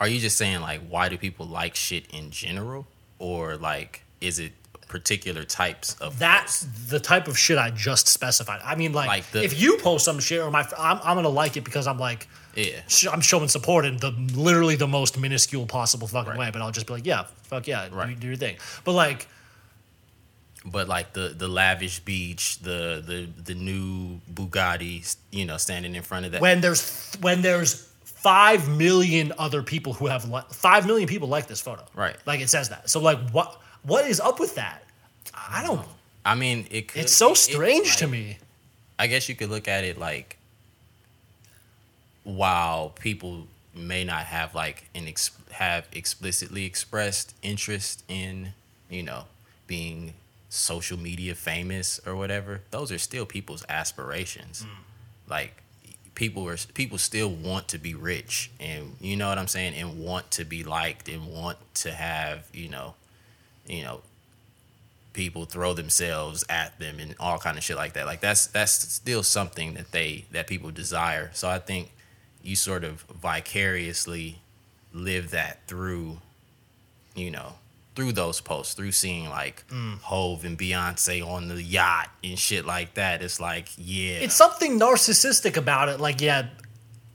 are you just saying like why do people like shit in general or like is it particular types of That's the type of shit I just specified. I mean, like, Like the- if you post some shit or my, I'm, I'm gonna like it because I'm like, yeah sh- I'm showing support in the literally the most minuscule possible fucking Right. way. But I'll just be like, yeah, fuck yeah, do, Right. do your thing. But like, but like the the lavish beach the the the new Bugatti you know standing in front of that when there's when there's five million other people who have li- five million people like this photo, Right. Like it says that. So like, what what is up with that? I don't. I mean it could It's so it- it, strange to me. I guess you could look at it like while people may not have like an ex- have explicitly expressed interest in you know being social media famous or whatever those are still people's aspirations. Mm. Like people are people still want to be rich and you know what I'm saying and want to be liked and want to have you know you know people throw themselves at them and all kind of shit like that. Like that's that's still something that they that people desire. So I think you sort of vicariously live that through you know through those posts through seeing like mm. Hov and Beyonce on the yacht and shit like that it's like yeah it's something narcissistic about it. Like, yeah,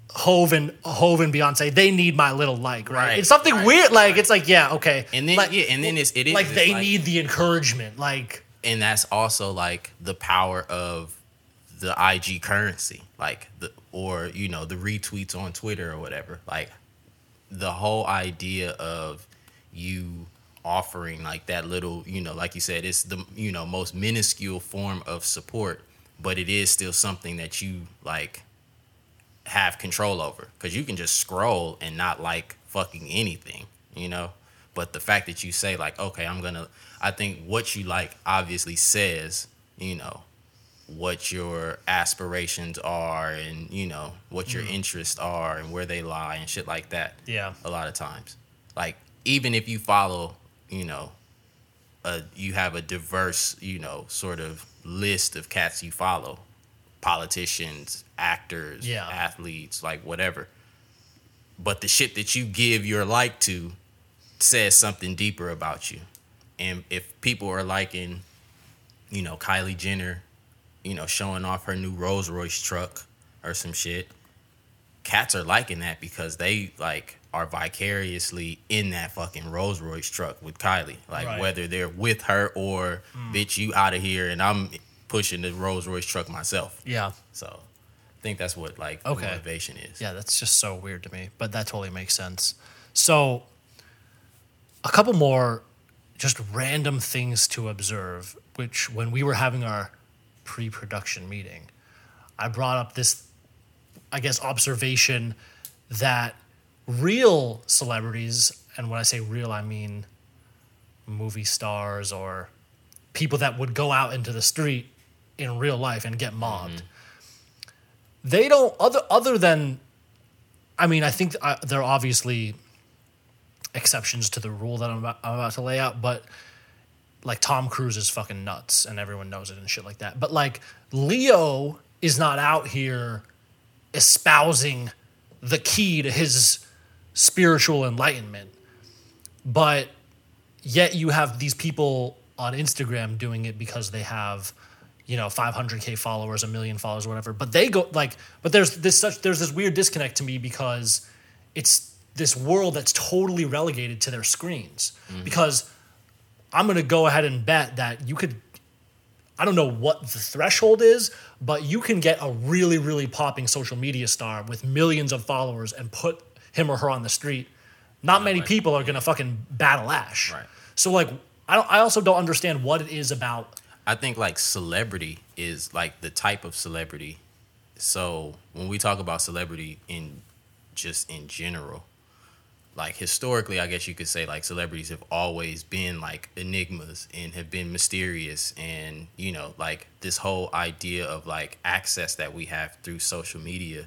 Hov and Hov and Beyonce, they need my little like, right? Right, It's something right, weird. Like, it's like, yeah, okay, and then like, yeah and then it's it is like it's they need the encouragement. Like, and that's also like the power of the IG currency, like the or you know the retweets on Twitter or whatever. Like the whole idea of you offering like that little, you know, like you said, it's the you know most minuscule form of support, but it is still something that you like have control over because you can just scroll and not like fucking anything, you know. But the fact that you say like, okay, I'm gonna, I think what you like obviously says, you know, what your aspirations are and you know what your mm-hmm. interests are and where they lie and shit like that. Yeah. a lot of times, like even if you follow, you know, a you have a diverse, you know, sort of list of cats you follow, politicians, actors, Yeah. athletes, like whatever. But the shit that you give your like to says something deeper about you. And if people are liking, you know, Kylie Jenner, you know, showing off her new Rolls Royce truck or some shit, cats are liking that because they like are vicariously in that fucking Rolls Royce truck with Kylie. Like Right. whether they're with her or hmm. bitch you out of here and I'm pushing the Rolls Royce truck myself. yeah, So I think that's what like Okay. motivation is. yeah, that's just so weird to me, but that totally makes sense. So, a couple more just random things to observe, which when we were having our pre production meeting, I brought up this, I guess, observation that real celebrities, and when I say real, I mean movie stars or people that would go out into the street in real life and get mobbed. They don't other other than, I mean, I think uh, there are obviously exceptions to the rule that I'm about, I'm about to lay out, but like Tom Cruise is fucking nuts and everyone knows it and shit like that. But like Leo is not out here espousing the key to his spiritual enlightenment. But yet you have these people on Instagram doing it because they have you know 500k followers a million followers whatever but they go like but there's this such there's this weird disconnect to me because it's this world that's totally relegated to their screens mm. because i'm going to go ahead and bet that you could I don't know what the threshold is, but you can get a really, really popping social media star with millions of followers and put him or her on the street. Not many like- people are gonna fucking battle Ash. Right. So like, I don't. I also don't understand what it is about. I think like celebrity is like the type of celebrity. So when we talk about celebrity in just in general, like historically, I guess you could say like celebrities have always been like enigmas and have been mysterious and you know like this whole idea of like access that we have through social media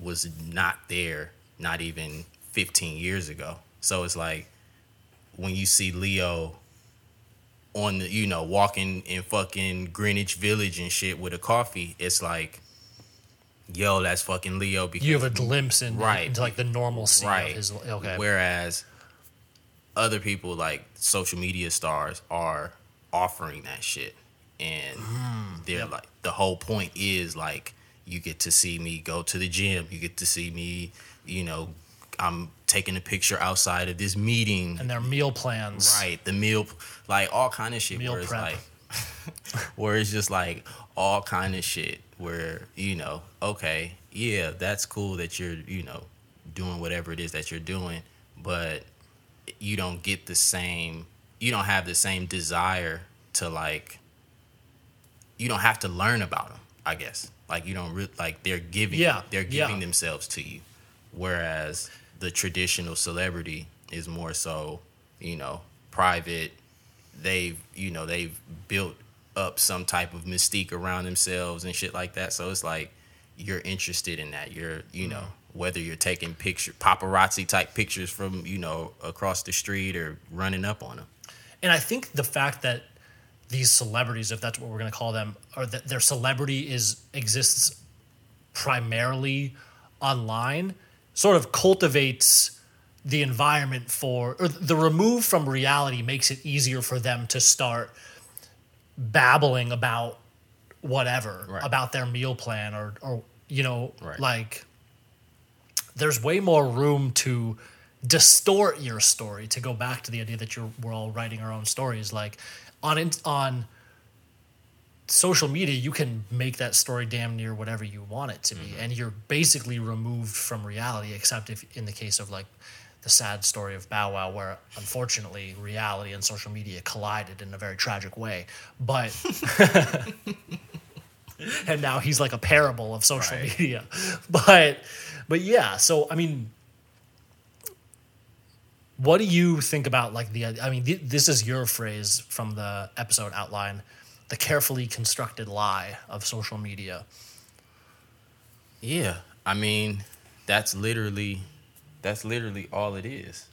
was not there not even 15 years ago. So it's like when you see Leo on the you know walking in fucking Greenwich Village and shit with a coffee, it's like, yo, that's fucking Leo. Because You have a glimpse in, Right. into like the normalcy right. of his. Okay. Whereas other people like social media stars are offering that shit, and hmm. they're like the whole point is like you get to see me go to the gym, you get to see me, you know, I'm taking a picture outside of this meeting. and their meal plans. Right, the meal, like all kind of shit. Meal where it's prep. like, where it's just like all kind of shit. Where you know, okay, yeah, that's cool that you're, you know, doing whatever it is that you're doing, but you don't get the same. You don't have the same desire to like. You don't have to learn about them. I guess like you don't re- like they're giving. Yeah, they're yeah. giving themselves to you, whereas the traditional celebrity is more so, you know, private. They've, you know, they've built up some type of mystique around themselves and shit like that. So it's like you're interested in that. You're, you know, whether you're taking picture paparazzi type pictures from, you know, across the street or running up on them. And I think the fact that these celebrities, if that's what we're going to call them, or that their celebrity is exists primarily online, sort of cultivates the environment for, or the remove from reality makes it easier for them to start babbling about whatever, Right. about their meal plan, or, or you know, Right. like there's way more room to distort your story to go back to the idea that you're we're all writing our own stories like on in- on social media you can make that story damn near whatever you want it to be mm-hmm. and you're basically removed from reality except if in the case of like the sad story of Bow Wow where unfortunately reality and social media collided in a very tragic way. But and now he's like a parable of social Right. media. But but yeah so i mean what do you think about like the i mean th- this is your phrase from the episode outline the carefully constructed lie of social media. Yeah, I mean, that's literally that's literally all it is.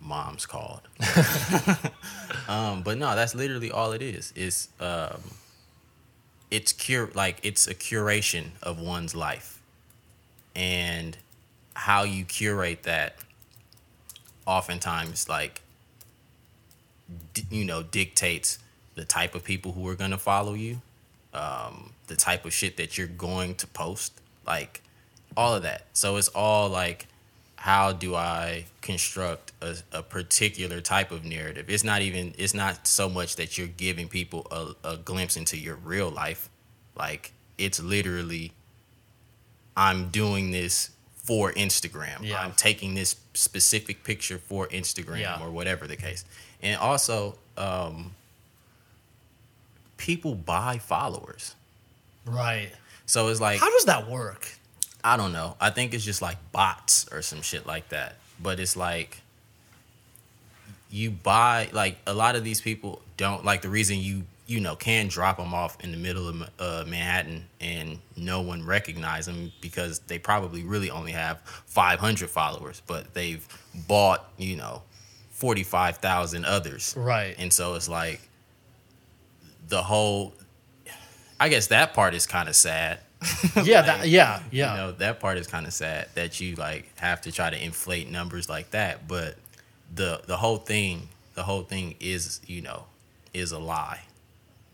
Mom's called. um, but no, that's literally all it is. It's um, it's cure like it's a curation of one's life, and how you curate that. Oftentimes, like you know, dictates the type of people who are gonna follow you um, the type of shit that you're going to post, like all of that. So it's all like, how do I construct a, a particular type of narrative? It's not even, it's not so much that you're giving people a, a glimpse into your real life. Like, it's literally, I'm doing this for Instagram. Yeah. I'm taking this specific picture for Instagram Yeah. or whatever the case. And also, um, people buy followers. right So it's like how does that work I don't know. I think it's just like bots or some shit like that. But it's like you buy like a lot of these people don't like the reason you you know can drop them off in the middle of uh, Manhattan and no one recognize them because they probably really only have 500 followers, but they've bought you know 45,000 others. Right. And so it's like the whole I guess that part is kind of sad. yeah that yeah yeah You know, that part is kind of sad that you like have to try to inflate numbers like that, but the the whole thing, the whole thing is, you know, is a lie.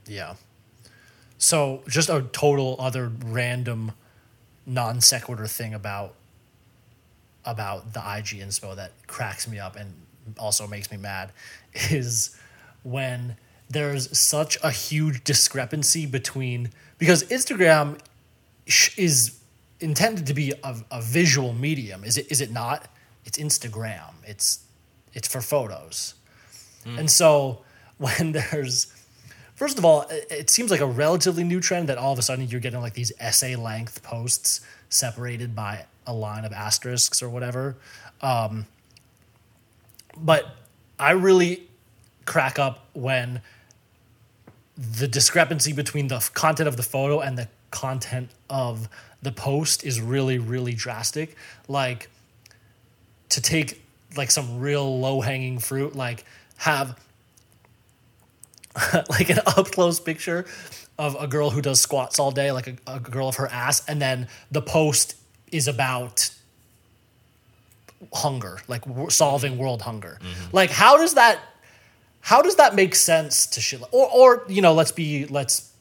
Yeah. So just a total other random non sequitur thing about about the IG inspo that cracks me up and also makes me mad is when there's such a huge discrepancy between because Instagram is intended to be a, a visual medium. Is it is it not? It's Instagram. It's it's for photos. And so when there's First of all, it- it seems like a relatively new trend that all of a sudden you're getting like these essay length posts separated by a line of asterisks or whatever. Um, but I really crack up when the discrepancy between the content of the photo and the content of the post is really, really drastic. Like, to take like some real low hanging fruit, like have like an up close picture of a girl who does squats all day, like a, a girl of her ass, and then the post is about hunger, like w- solving mm-hmm. world hunger. Mm-hmm. Like, how does that? How does that make sense to shit? Or, or you know, let's be let's,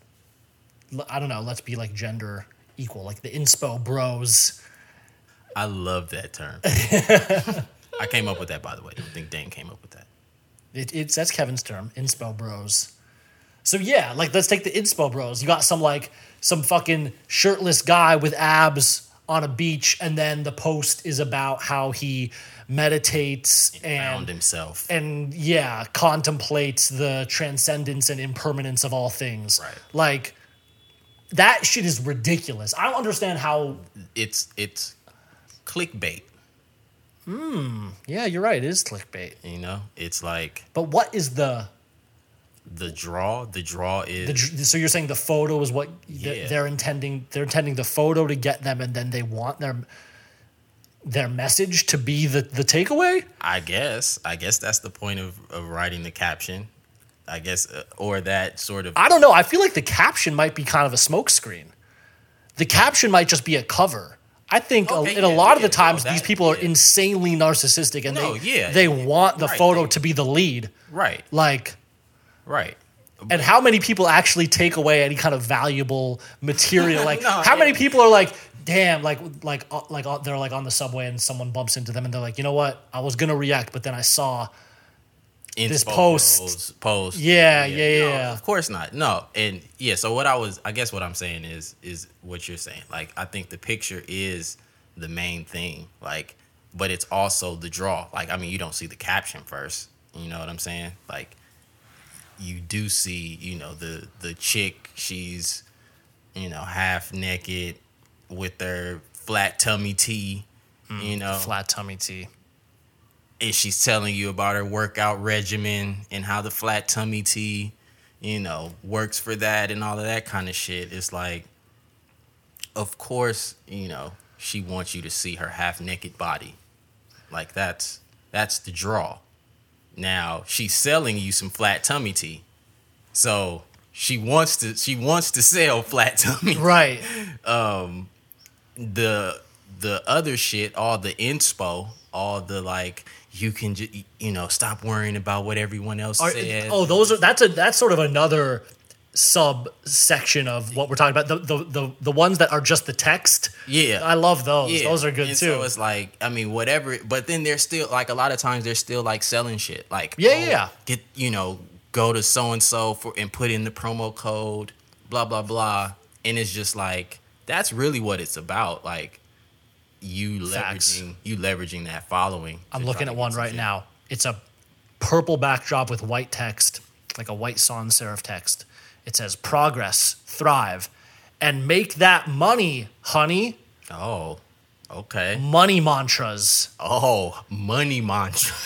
I don't know, let's be like gender equal, like the inspo bros. I love that term. I came up with that by the way. I don't think Dan came up with that. It, it's that's Kevin's term, inspo bros. So yeah, like let's take the inspo bros. You got some like some fucking shirtless guy with abs on a beach, and then the post is about how he meditates Found and himself. and yeah, contemplates the transcendence and impermanence of all things. Right. Like that shit is ridiculous. I don't understand how. It's it's clickbait. Hmm. Yeah, you're right. It is clickbait. You know, it's like But what is the the draw. The draw is The, so you're saying the photo is what Yeah. they're intending? They're intending the photo to get them, and then they want their their message to be the the takeaway. I guess. I guess that's the point of, of writing the caption. I guess, uh, or that sort of. I don't know. I feel like the caption might be kind of a smokescreen. The caption might just be a cover. I think a- Okay, in a yeah, lot of yeah, the times no, these that- people are yeah. insanely narcissistic and No, they yeah. they want the Right, photo they- to be the lead. right. Like Right. and how many people actually take away any kind of valuable material? Like No, how many people are like, damn, like like uh, like uh, they're like on the subway and someone bumps into them and they're like, you know what? I was gonna react, but then I saw This post- post, post. Yeah, yeah, No, yeah. of course not. No, and yeah. So what I was, I guess, what I'm saying is, is what you're saying. Like, I think the picture is the main thing. Like, but it's also the draw. Like, I mean, you don't see the caption first. You know what I'm saying? Like, you do see, you know, the the chick. She's, you know, half naked with her flat tummy tea. Mm, you know, flat tummy tea. And she's telling you about her workout regimen and how the flat tummy tea, you know, works for that and all of that kind of shit. It's like, of course, you know, she wants you to see her half naked body. Like that's that's the draw. Now she's selling you some flat tummy tea, so she wants to she wants to sell flat tummy Right. Um, the the other shit, all the inspo, all the like, you can just you know stop worrying about what everyone else Are- said. oh, those are that's a that's sort of another subsection of what we're talking about. The, the the the ones that are just the text. Yeah. I love those. Yeah. Those are good And too. So it's like, I mean, whatever. But then they're still like a lot of times they're still like selling shit. Like, Yeah, oh, yeah, yeah. Get you know, go to so and so for and put in the promo code, blah blah blah, and it's just like that's really what it's about. Like you Facts. leveraging you leveraging that following. I'm looking at one right shit. now. It's a purple backdrop with white text, like a white sans serif text. It says progress, thrive, and make that money, honey. Oh, okay. Money mantras. Oh, money mantra.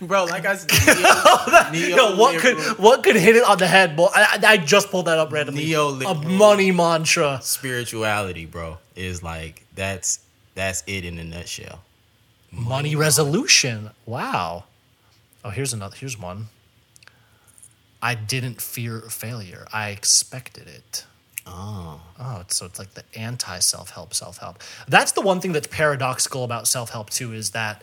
Bro, like I said, neo, Yo, what could what could hit it on the head? Boy, I, I I just pulled that up randomly. A money mantra. spirituality, bro, is like that's that's it in a nutshell. Money resolution. Wow. Oh, here's another. Here's one. I didn't fear failure. I expected it. Oh, Oh, it's, so it's like the anti self help, self help. That's the one thing that's paradoxical about self help too is that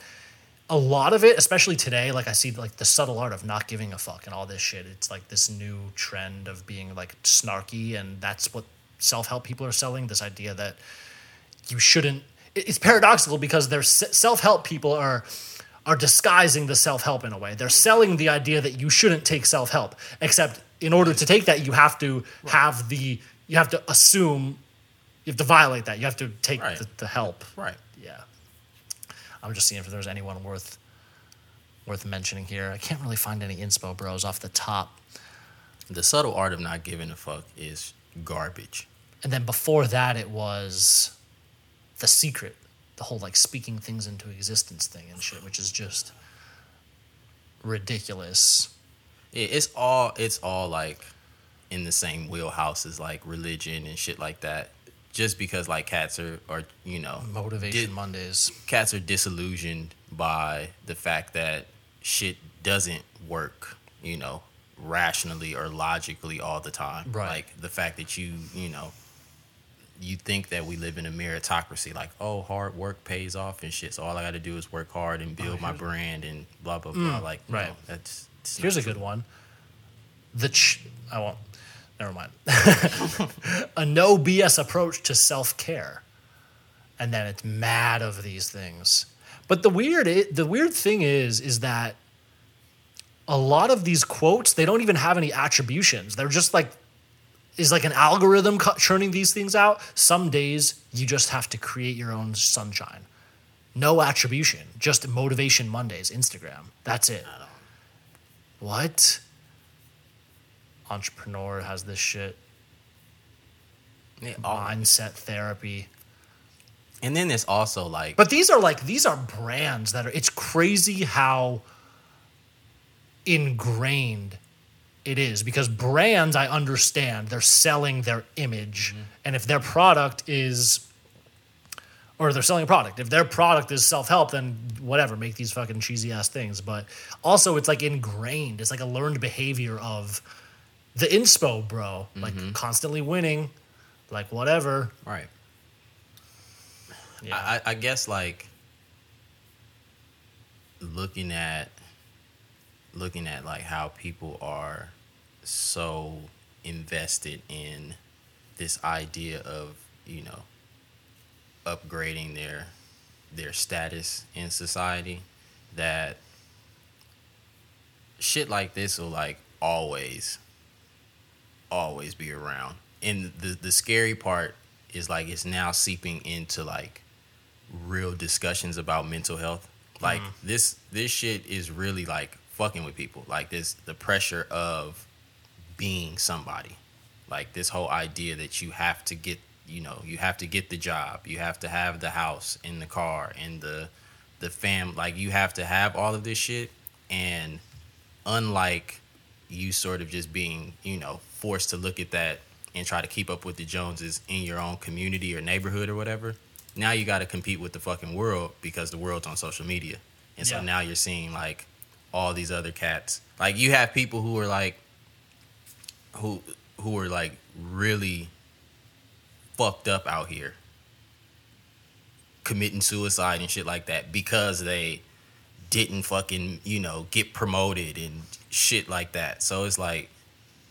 a lot of it, especially today, like I see like the subtle art of not giving a fuck and all this shit. It's like this new trend of being like snarky, and that's what self help people are selling. This idea that you shouldn't. It's paradoxical because their self help people are are disguising the self help in a way. They're selling the idea that you shouldn't take self help, except in order to take that, you have to have the you have to assume you have to violate that. You have to take Right. the, the help. right. Yeah. I'm just seeing if there's anyone worth worth mentioning here. I can't really find any inspo bros off the top. The subtle art of not giving a fuck is garbage. And then before that, it was the secret, the whole like speaking things into existence thing and shit, which is just ridiculous. It, it's all it's all like in the same wheelhouse as like religion and shit like that. Just because like cats are are you know Motivation di- Mondays. cats are disillusioned by the fact that shit doesn't work, you know, rationally or logically all the time. Right. Like the fact that you, you know, you think that we live in a meritocracy, like, oh, hard work pays off and shit. So all I got to do is work hard and build my brand and blah blah blah. like, Mm, right. no, that's Here's a not good one. The ch- I won't. Never mind. a no BS approach to self care, and then it's mad of these things. But the weird, i- the weird thing is, is that a lot of these quotes they don't even have any attributions. They're just like is like an algorithm churning these things out. Some days you just have to create your own sunshine. No attribution, just motivation Mondays, Instagram. That's it. What? Entrepreneur has this shit. Yeah, Mindset therapy. and then there's also like, But these are like these are brands that are it's crazy how ingrained it is because brands I understand they're selling their image, mm-hmm. and if their product is or they're selling a product. If their product is self help, then whatever, make these fucking cheesy ass things. But also, it's like ingrained. It's like a learned behavior of the inspo, bro. Like mm-hmm. constantly winning, like whatever. Right. Yeah. I, I guess like looking at looking at like how people are so invested in this idea of you know upgrading their their status in society that shit like this will like always always be around and the the scary part is like it's now seeping into like real discussions about mental health. Like mm-hmm. this this shit is really like fucking with people. Like this the pressure of being somebody. Like this whole idea that you have to get you know, you have to get the job, you have to have the house and the car and the the fam like you have to have all of this shit and unlike you sort of just being, you know, forced to look at that and try to keep up with the Joneses in your own community or neighborhood or whatever. Now you got to compete with the fucking world because the world's on social media. And so Yeah. now you're seeing like all these other cats. Like you have people who are like who who are like really fucked up out here committing suicide and shit like that because they didn't fucking, you know, get promoted and shit like that. So it's like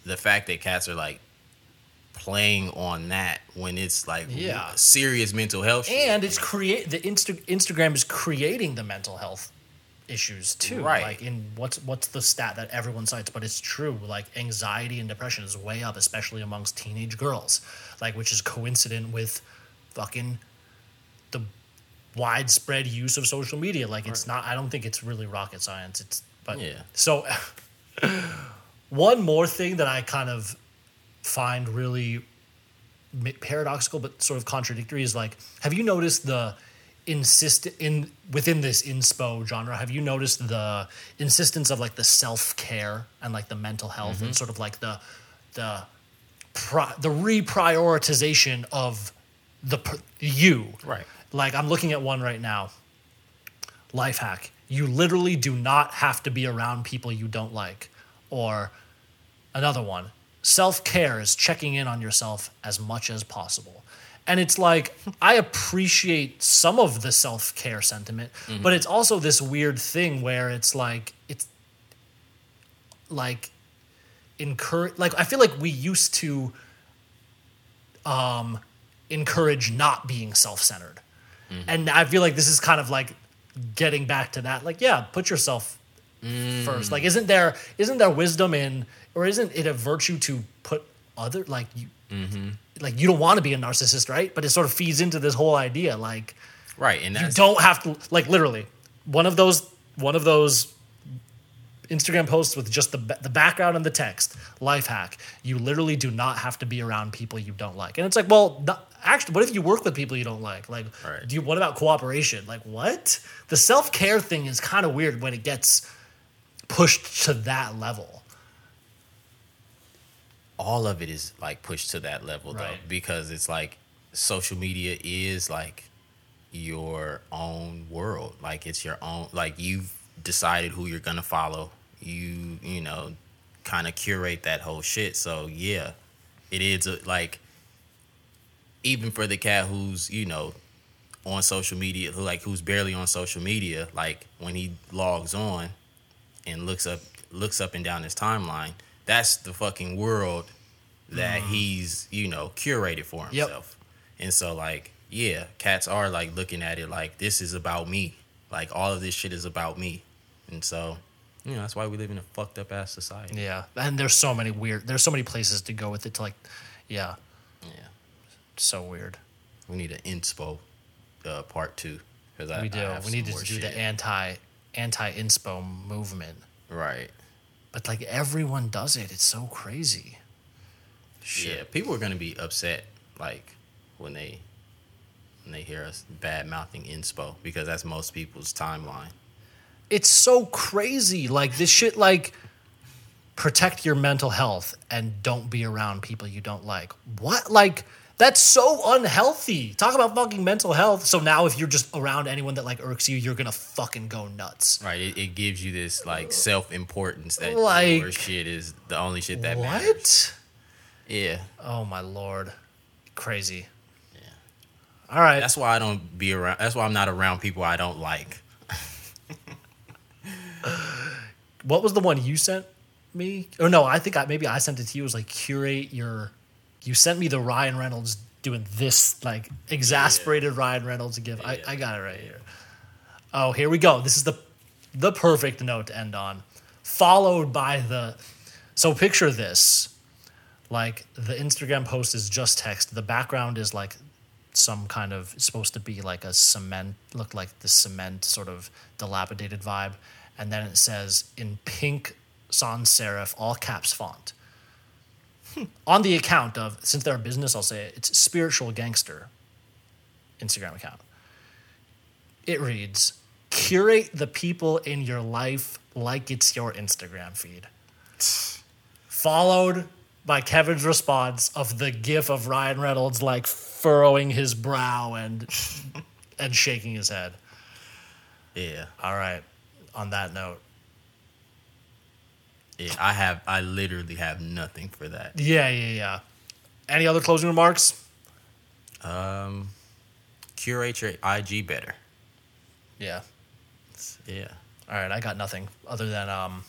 the fact that cats are like playing on that when it's like Yeah. serious mental health shit. and it's create the Insta- Instagram is creating the mental health issues too. Right. Like in what's what's the stat that everyone cites, but it's true. Like anxiety and depression is way up, especially amongst teenage girls. Like which is coincident with fucking the widespread use of social media. Like it's not. I don't think it's really rocket science. It's but Yeah. So one more thing that I kind of find really paradoxical but sort of contradictory is like have you noticed the insist in within this inspo genre have you noticed the insistence of like the self-care and like the mental health and mm-hmm. sort of like the the pri- the reprioritization of the you? Right. like i'm looking at one right now. Life hack. You literally do not have to be around people you don't like. Or another one. Self-care is checking in on yourself as much as possible and it's like i appreciate some of the self-care sentiment mm-hmm. but it's also this weird thing where it's like it's like encourage like i feel like we used to um encourage not being self-centered. Mm-hmm. And i feel like this is kind of like getting back to that like yeah put yourself mm. first. Like isn't there isn't there wisdom in or isn't it a virtue to put other like you mm-hmm. Like you don't want to be a narcissist right? But it sort of feeds into this whole idea like right. And you don't have to like literally one of those one of those Instagram posts with just the the background and the text life hack. You literally do not have to be around people you don't like. And it's like well no, actually what if you work with people you don't like? Like Right. do you what about cooperation? Like what? The self-care thing is kind of weird when it gets pushed to that level all of it is like pushed to that level though because it's like social media is like your own world. Like it's your own like you've decided who you're gonna follow. You you know kind of curate that whole shit. So yeah it is a, like even for the cat who's you know on social media who like who's barely on social media like when he logs on and looks up looks up and down his timeline that's the fucking world that he's you know curated for Yep. himself. And so like yeah cats are like looking at it like this is about me. Like all of this shit is about me. And so you know that's why we live in a fucked up ass society. Yeah. And there's so many weird there's so many places to go with it to like yeah. Yeah. So weird. We need an inspo uh, part two because I we do. I we need to do shit. the anti anti inspo movement. Right but like everyone does it it's so crazy Yeah, people are gonna be upset like when they when they hear us bad mouthing inspo because that's most people's timeline. it's so crazy. Like this shit, like protect your mental health and don't be around people you don't like. What? Like that's so unhealthy. Talk about fucking mental health. So now if you're just around anyone that like irks you, you're gonna fucking go nuts. Right. It, it gives you this like self importance that Like- your shit is the only shit that matters. What? Yeah. Oh my lord. Crazy. Yeah. All right. That's why I don't be around. That's why I'm not around people I don't like. what was the one you sent me? Or no, I think I maybe I sent it to you. It was like curate your. You sent me the Ryan Reynolds doing this like exasperated Ryan Reynolds gif. I, I got it right here. Oh, here we go. This is the the perfect note to end on. Followed by the. So picture this. Like the Instagram post is just text. The background is like some kind of it's supposed to be like a cement look like the cement sort of dilapidated vibe and then it says in pink sans serif all caps font on the account of since they're a business i'll say it, it's spiritual gangster instagram account it reads curate the people in your life like it's your instagram feed followed by Kevin's response of the gif of Ryan Reynolds like furrowing his brow and and shaking his head. Yeah. All right. On that note, Yeah. I have. I literally have nothing for that. yeah, yeah, yeah. Any other closing remarks? Um, curate your IG better. Yeah. Yeah. All right, I got nothing other than um,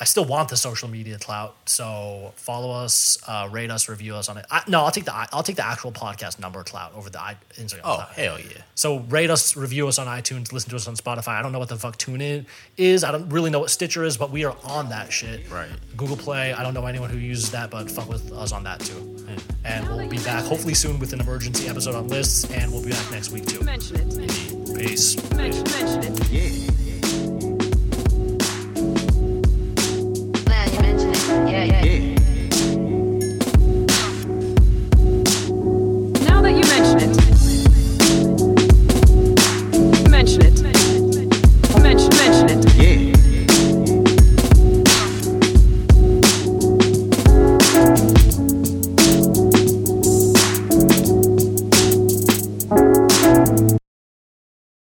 I still want the social media clout. So follow us, uh, rate us, review us on it. I, no, I'll take the I'll take the actual podcast number clout over the I, Instagram. Oh clout. hell yeah. So rate us, review us on iTunes, listen to us on Spotify. I don't know what the fuck TuneIn is. I don't really know what Stitcher is, but we are on that shit. Right. Google Play. I don't know anyone who uses that, but fuck with us on that too. And we'll be back hopefully soon with an emergency episode on lists, and we'll be back next week too. Mention it. Peace. Mention, mention it. Yeah. Now that you mention it.